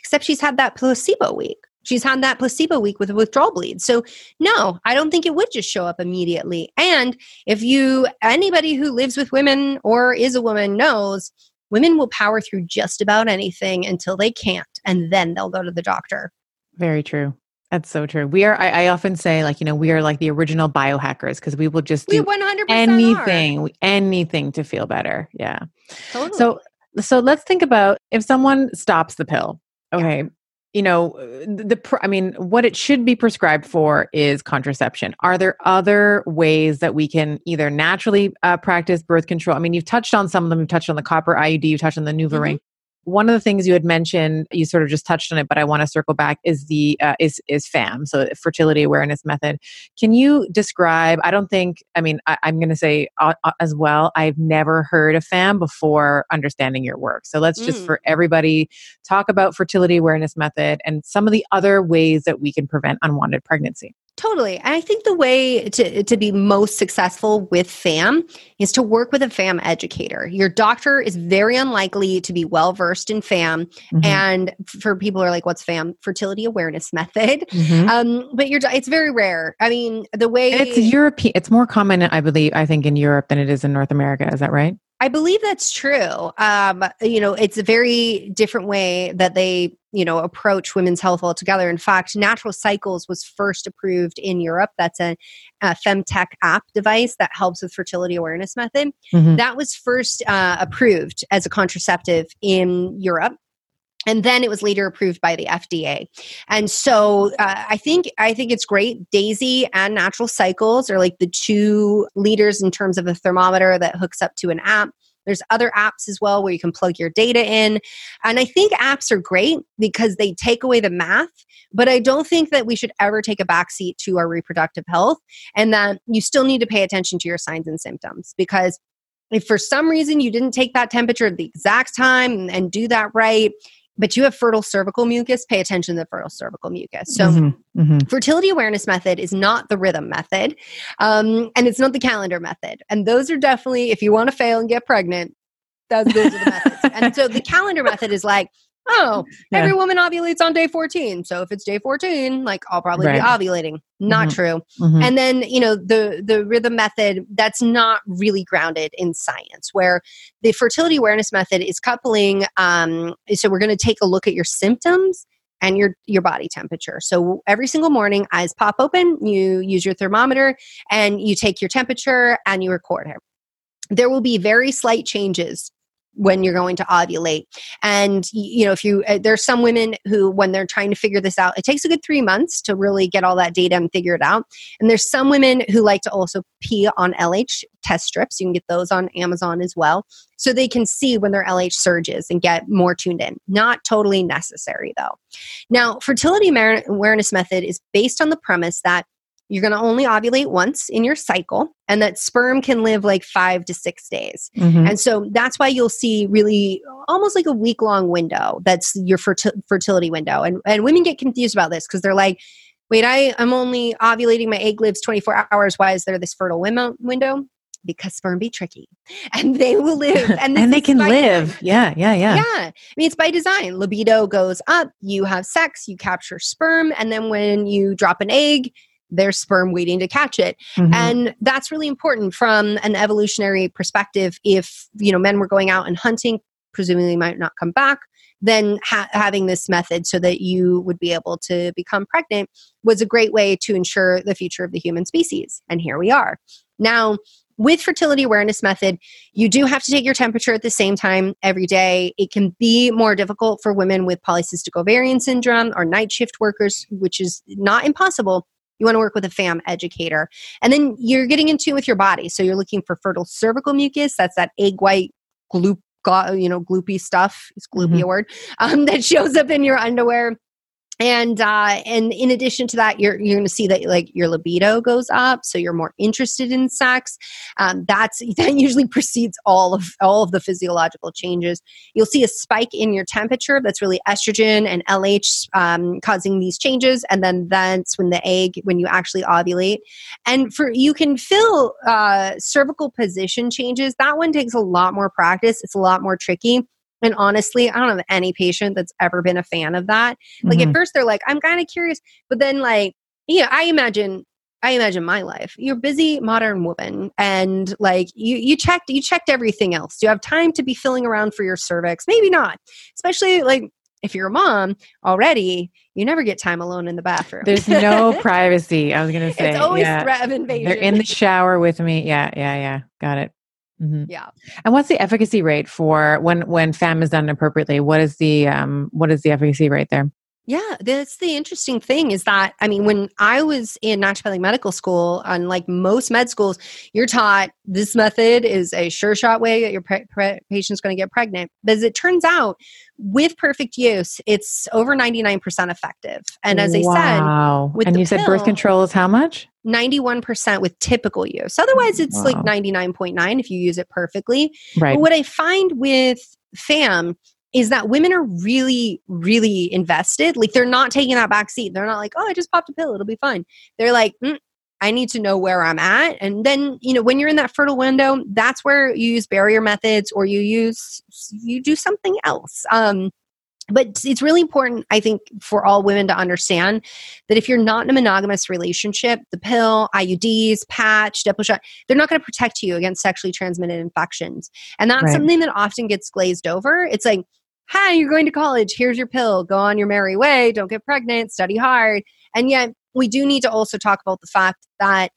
Except she's had that placebo week. She's had that placebo week with a withdrawal bleed. So, no, I don't think it would just show up immediately. And if you, anybody who lives with women or is a woman knows, women will power through just about anything until they can't. And then they'll go to the doctor. Very true. That's so true. We are, I, I, often say, like, you know, we are like the original biohackers because we will just do 100 anything, are. anything to feel better. Yeah. Totally. So, so let's think about if someone stops the pill. Okay. Yeah. You know, the, the, I mean, what it should be prescribed for is contraception. Are there other ways that we can either naturally uh, practice birth control? I mean, you've touched on some of them. You've touched on the copper IUD. You touched on the NuvaRing. Mm-hmm one of the things you had mentioned, you sort of just touched on it, but I want to circle back is the uh, is is FAM, so fertility awareness method. Can you describe? I don't think. I mean, I, am going to say uh, uh, as well. I've never heard of FAM before understanding your work. So let's just mm. for everybody talk about fertility awareness method and some of the other ways that we can prevent unwanted pregnancy. Totally. And I think the way to, to be most successful with FAM is to work with a FAM educator. Your doctor is very unlikely to be well versed in FAM. Mm-hmm. And for people who are like, what's FAM? Fertility awareness method. Mm-hmm. Um, but your it's very rare. I mean, the way it's European, it's more common, I believe, I think in Europe than it is in North America. Is that right? I believe that's true. Um, you know, it's a very different way that they, you know, approach women's health altogether. In fact, Natural Cycles was first approved in Europe. That's a, a femtech app device that helps with fertility awareness method. Mm-hmm. That was first uh, approved as a contraceptive in Europe and then it was later approved by the FDA. And so uh, I think I think it's great. Daysy and Natural Cycles are like the two leaders in terms of a thermometer that hooks up to an app. There's other apps as well where you can plug your data in. And I think apps are great because they take away the math, but I don't think that we should ever take a backseat to our reproductive health and that you still need to pay attention to your signs and symptoms because if for some reason you didn't take that temperature at the exact time and do that right, but you have fertile cervical mucus, pay attention to the fertile cervical mucus. So, mm-hmm, mm-hmm. fertility awareness method is not the rhythm method, um, and it's not the calendar method. And those are definitely, if you want to fail and get pregnant, those, those are the methods. And so, the calendar method is like, oh, yeah. every woman ovulates on day 14. So if it's day 14, like I'll probably right. be ovulating. Not mm-hmm. true. Mm-hmm. And then, you know, the the rhythm method that's not really grounded in science where the fertility awareness method is coupling um so we're going to take a look at your symptoms and your your body temperature. So every single morning eyes pop open, you use your thermometer and you take your temperature and you record it there will be very slight changes when you're going to ovulate. And you know if you uh, there's some women who when they're trying to figure this out it takes a good three months to really get all that data and figure it out. And there's some women who like to also pee on lh test strips. You can get those on amazon as well. So they can see when their lh surges and get more tuned in. Not totally necessary though. Now fertility awareness method is based on the premise that you're going to only ovulate once in your cycle and that sperm can live like five to six days. Mm-hmm. and so that's why you'll see really almost like a week long window that's your ferti- fertility window. And, and women get confused about this because they're like wait I, i'm only ovulating my egg lives 24 hours. Why is there this fertile window? Because sperm be tricky. And they will live. And, and they can live. design. yeah yeah yeah. Yeah. I mean it's by design. Libido goes up. You have sex. You capture sperm. And then when you drop an egg there's sperm waiting to catch it. Mm-hmm. and that's really important from an evolutionary perspective. If you know men were going out and hunting presumably might not come back then ha- having this method so that you would be able to become pregnant was a great way to ensure the future of the human species. And here we are. Now with fertility awareness method you do have to take your temperature at the same time every day. It can be more difficult for women with polycystic ovarian syndrome or night shift workers which is not impossible you want to work with a FAM educator. And then you're getting in tune with your body. So you're looking for fertile cervical mucus. That's that egg white gloop, you know, gloopy stuff. It's gloopy mm-hmm. a word um, that shows up in your underwear. And uh, and in addition to that, you're you're going to see that like your libido goes up, so you're more interested in sex. Um, that's that usually precedes all of all of the physiological changes. You'll see a spike in your temperature. That's really estrogen and LH um, causing these changes, and then that's when the egg when you actually ovulate. And for you can feel uh, cervical position changes. That one takes a lot more practice. It's a lot more tricky. And honestly, I don't have any patient that's ever been a fan of that. Like Mhm. at first they're like, I'm kind of curious, but then like, yeah, I imagine I imagine my life. You're a busy modern woman and like you you checked you checked everything else. Do you have time to be filling around for your cervix? Maybe not. Especially like if you're a mom already, you never get time alone in the bathroom. There's no privacy. I was going to say. it's always yeah. threat of invasion. They're in the shower with me. Yeah, yeah, yeah. Got it. Mhm. yeah. And what's the efficacy rate for when when FAM is done appropriately? What is the um what is the efficacy rate there? Yeah, that's the interesting thing is that I mean, when I was in naturopathic medical school, unlike most med schools, you're taught this method is a sure shot way that your pre- pre- patient's going to get pregnant. But as it turns out, with perfect use, it's over 99% effective. And as I said, with and you said birth control is how much? 91% with typical use. Otherwise, it's like 99.9 if you use it perfectly. Right. But what I find with FAM is that women are really, really invested. Like they're not taking that back seat. They're not like, oh, I just popped a pill. It'll be fine. They're like, mm, I need to know where I'm at. And then, you know, when you're in that fertile window, that's where you use barrier methods or you use, you do something else. Um, but it's really important, I think, for all women to understand that if you're not in a monogamous relationship, the pill, IUDs, patch, Depo shot, they're not going to protect you against sexually transmitted infections. And that's Right. something that often gets glazed over. It's like, hi, you're going to college. Here's your pill. Go on your merry way. Don't get pregnant. Study hard. And yet, we do need to also talk about the fact that,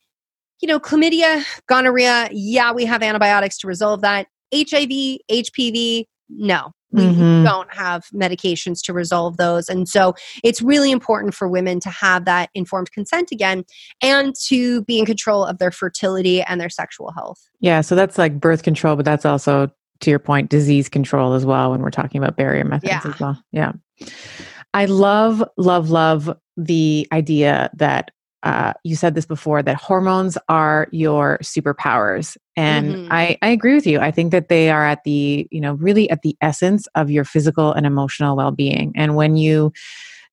you know, chlamydia, gonorrhea, yeah, we have antibiotics to resolve that. HIV, HPV, no. We Mhm. don't have medications to resolve those. And so it's really important for women to have that informed consent again and to be in control of their fertility and their sexual health. Yeah, so that's like birth control, but that's also to your point, disease control as well when we're talking about barrier methods Yeah. as well. Yeah. I love, love, love the idea that uh, you said this before that hormones are your superpowers. And Mhm. I, I agree with you. I think that they are at the, you know, really at the essence of your physical and emotional well being. And when you,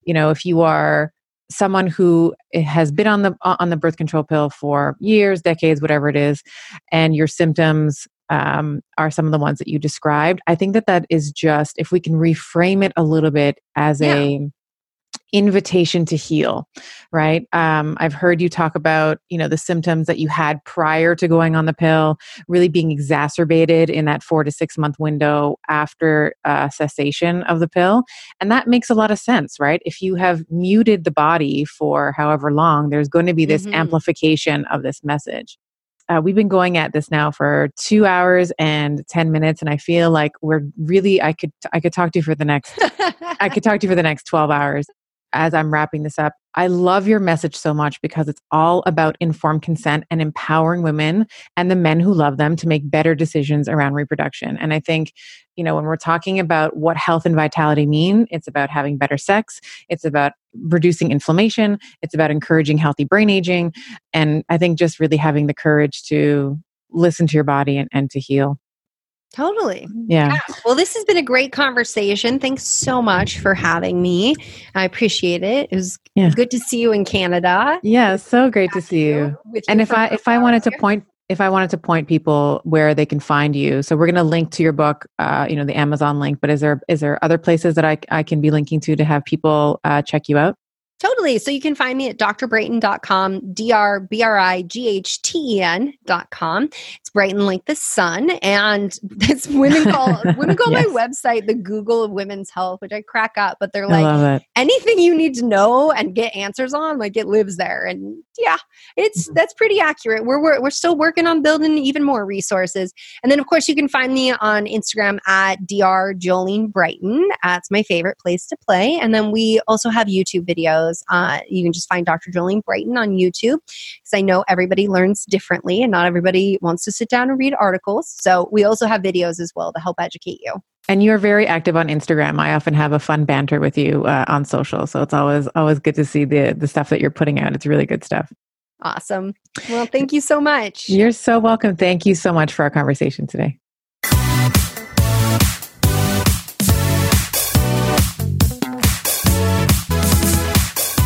you know, if you are someone who has been on the on the birth control pill for years, decades, whatever it is, and your symptoms um, are some of the ones that you described. I think that that is just if we can reframe it a little bit as a invitation to heal right? Um, i've heard you talk about you know the symptoms that you had prior to going on the pill really being exacerbated in that four to six month window after uh, cessation of the pill. And that makes a lot of sense right? If you have muted the body for however long there's going to be this Mhm. amplification of this message uh, we've been going at this now for two hours and 10 minutes and i feel like we're really i could i could talk to you for the next I could talk to you for the next 12 hours as I'm wrapping this up. I love your message so much because it's all about informed consent and empowering women and the men who love them to make better decisions around reproduction. And I think, you know, when we're talking about what health and vitality mean, it's about having better sex, it's about reducing inflammation, it's about encouraging healthy brain aging. And I think just really having the courage to listen to your body and, and to heal. Totally. Yeah. Well, this has been a great conversation. Thanks so much for having me. I appreciate it. It was Yeah. good to see you in Canada. Yeah. So great to see you. With and if i if i wanted to point if i wanted to point people where they can find you so we're going to link to your book uh, you know the amazon link but is there is there other places that i, I can be linking to to have people uh, check you out Totally. So you can find me at drbrighten.com, D R B R I G H T E N.com. It's Brighten like the sun. And this women call women call Yes. my website the Google of women's health, which I crack up, but they're like anything you need to know and get answers on, like it lives there. And yeah, it's Mm-hmm. that's pretty accurate. We're, we're we're still working on building even more resources. And then of course you can find me on Instagram at Dr. Jolene Brighten. That's my favorite place to play. And then we also have YouTube videos. Uh, you can just find Dr. Jolene Brighten on YouTube because I know everybody learns differently and not everybody wants to sit down and read articles. So we also have videos as well to help educate you. And you're very active on Instagram. I often have a fun banter with you uh, on social, so it's always always good to see the the stuff that you're putting out. It's really good stuff. Awesome. Well, thank you so much. You're so welcome. Thank you so much for our conversation today.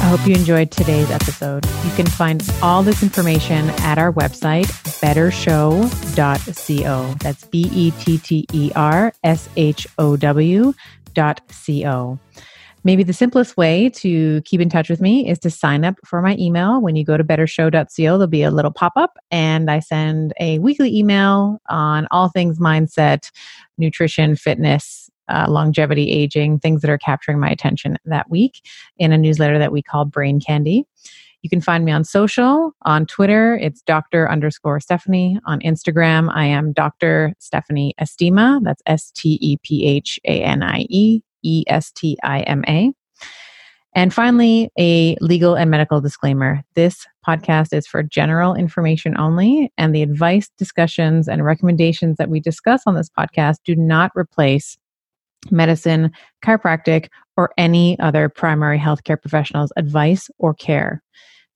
Hope you enjoyed today's episode. You can find all this information at our website, bettershow.co. That's B E T T E R S H O W dot co. Maybe the simplest way to keep in touch with me is to sign up for my email. When you go to bettershow.co, there'll be a little pop up, and I send a weekly email on all things mindset, nutrition, fitness, uh, longevity, aging, things that are capturing my attention that week in a newsletter that we call Brain Candy. You can find me on social. On Twitter, it's Dr. underscore Stephanie. On Instagram, I am Dr. Stephanie Estima. That's S T E P H A N I E E S T I M A. And finally, a legal and medical disclaimer. This podcast is for general information only, and the advice, discussions, and recommendations that we discuss on this podcast do not replace medicine, chiropractic, or any other primary healthcare professional's advice or care.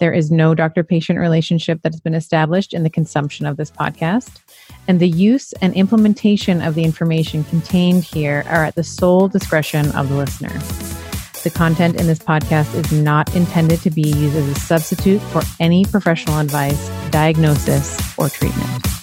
There is no doctor patient relationship that has been established in the consumption of this podcast, and the use and implementation of the information contained here are at the sole discretion of the listener. The content in this podcast is not intended to be used as a substitute for any professional advice, diagnosis, or treatment.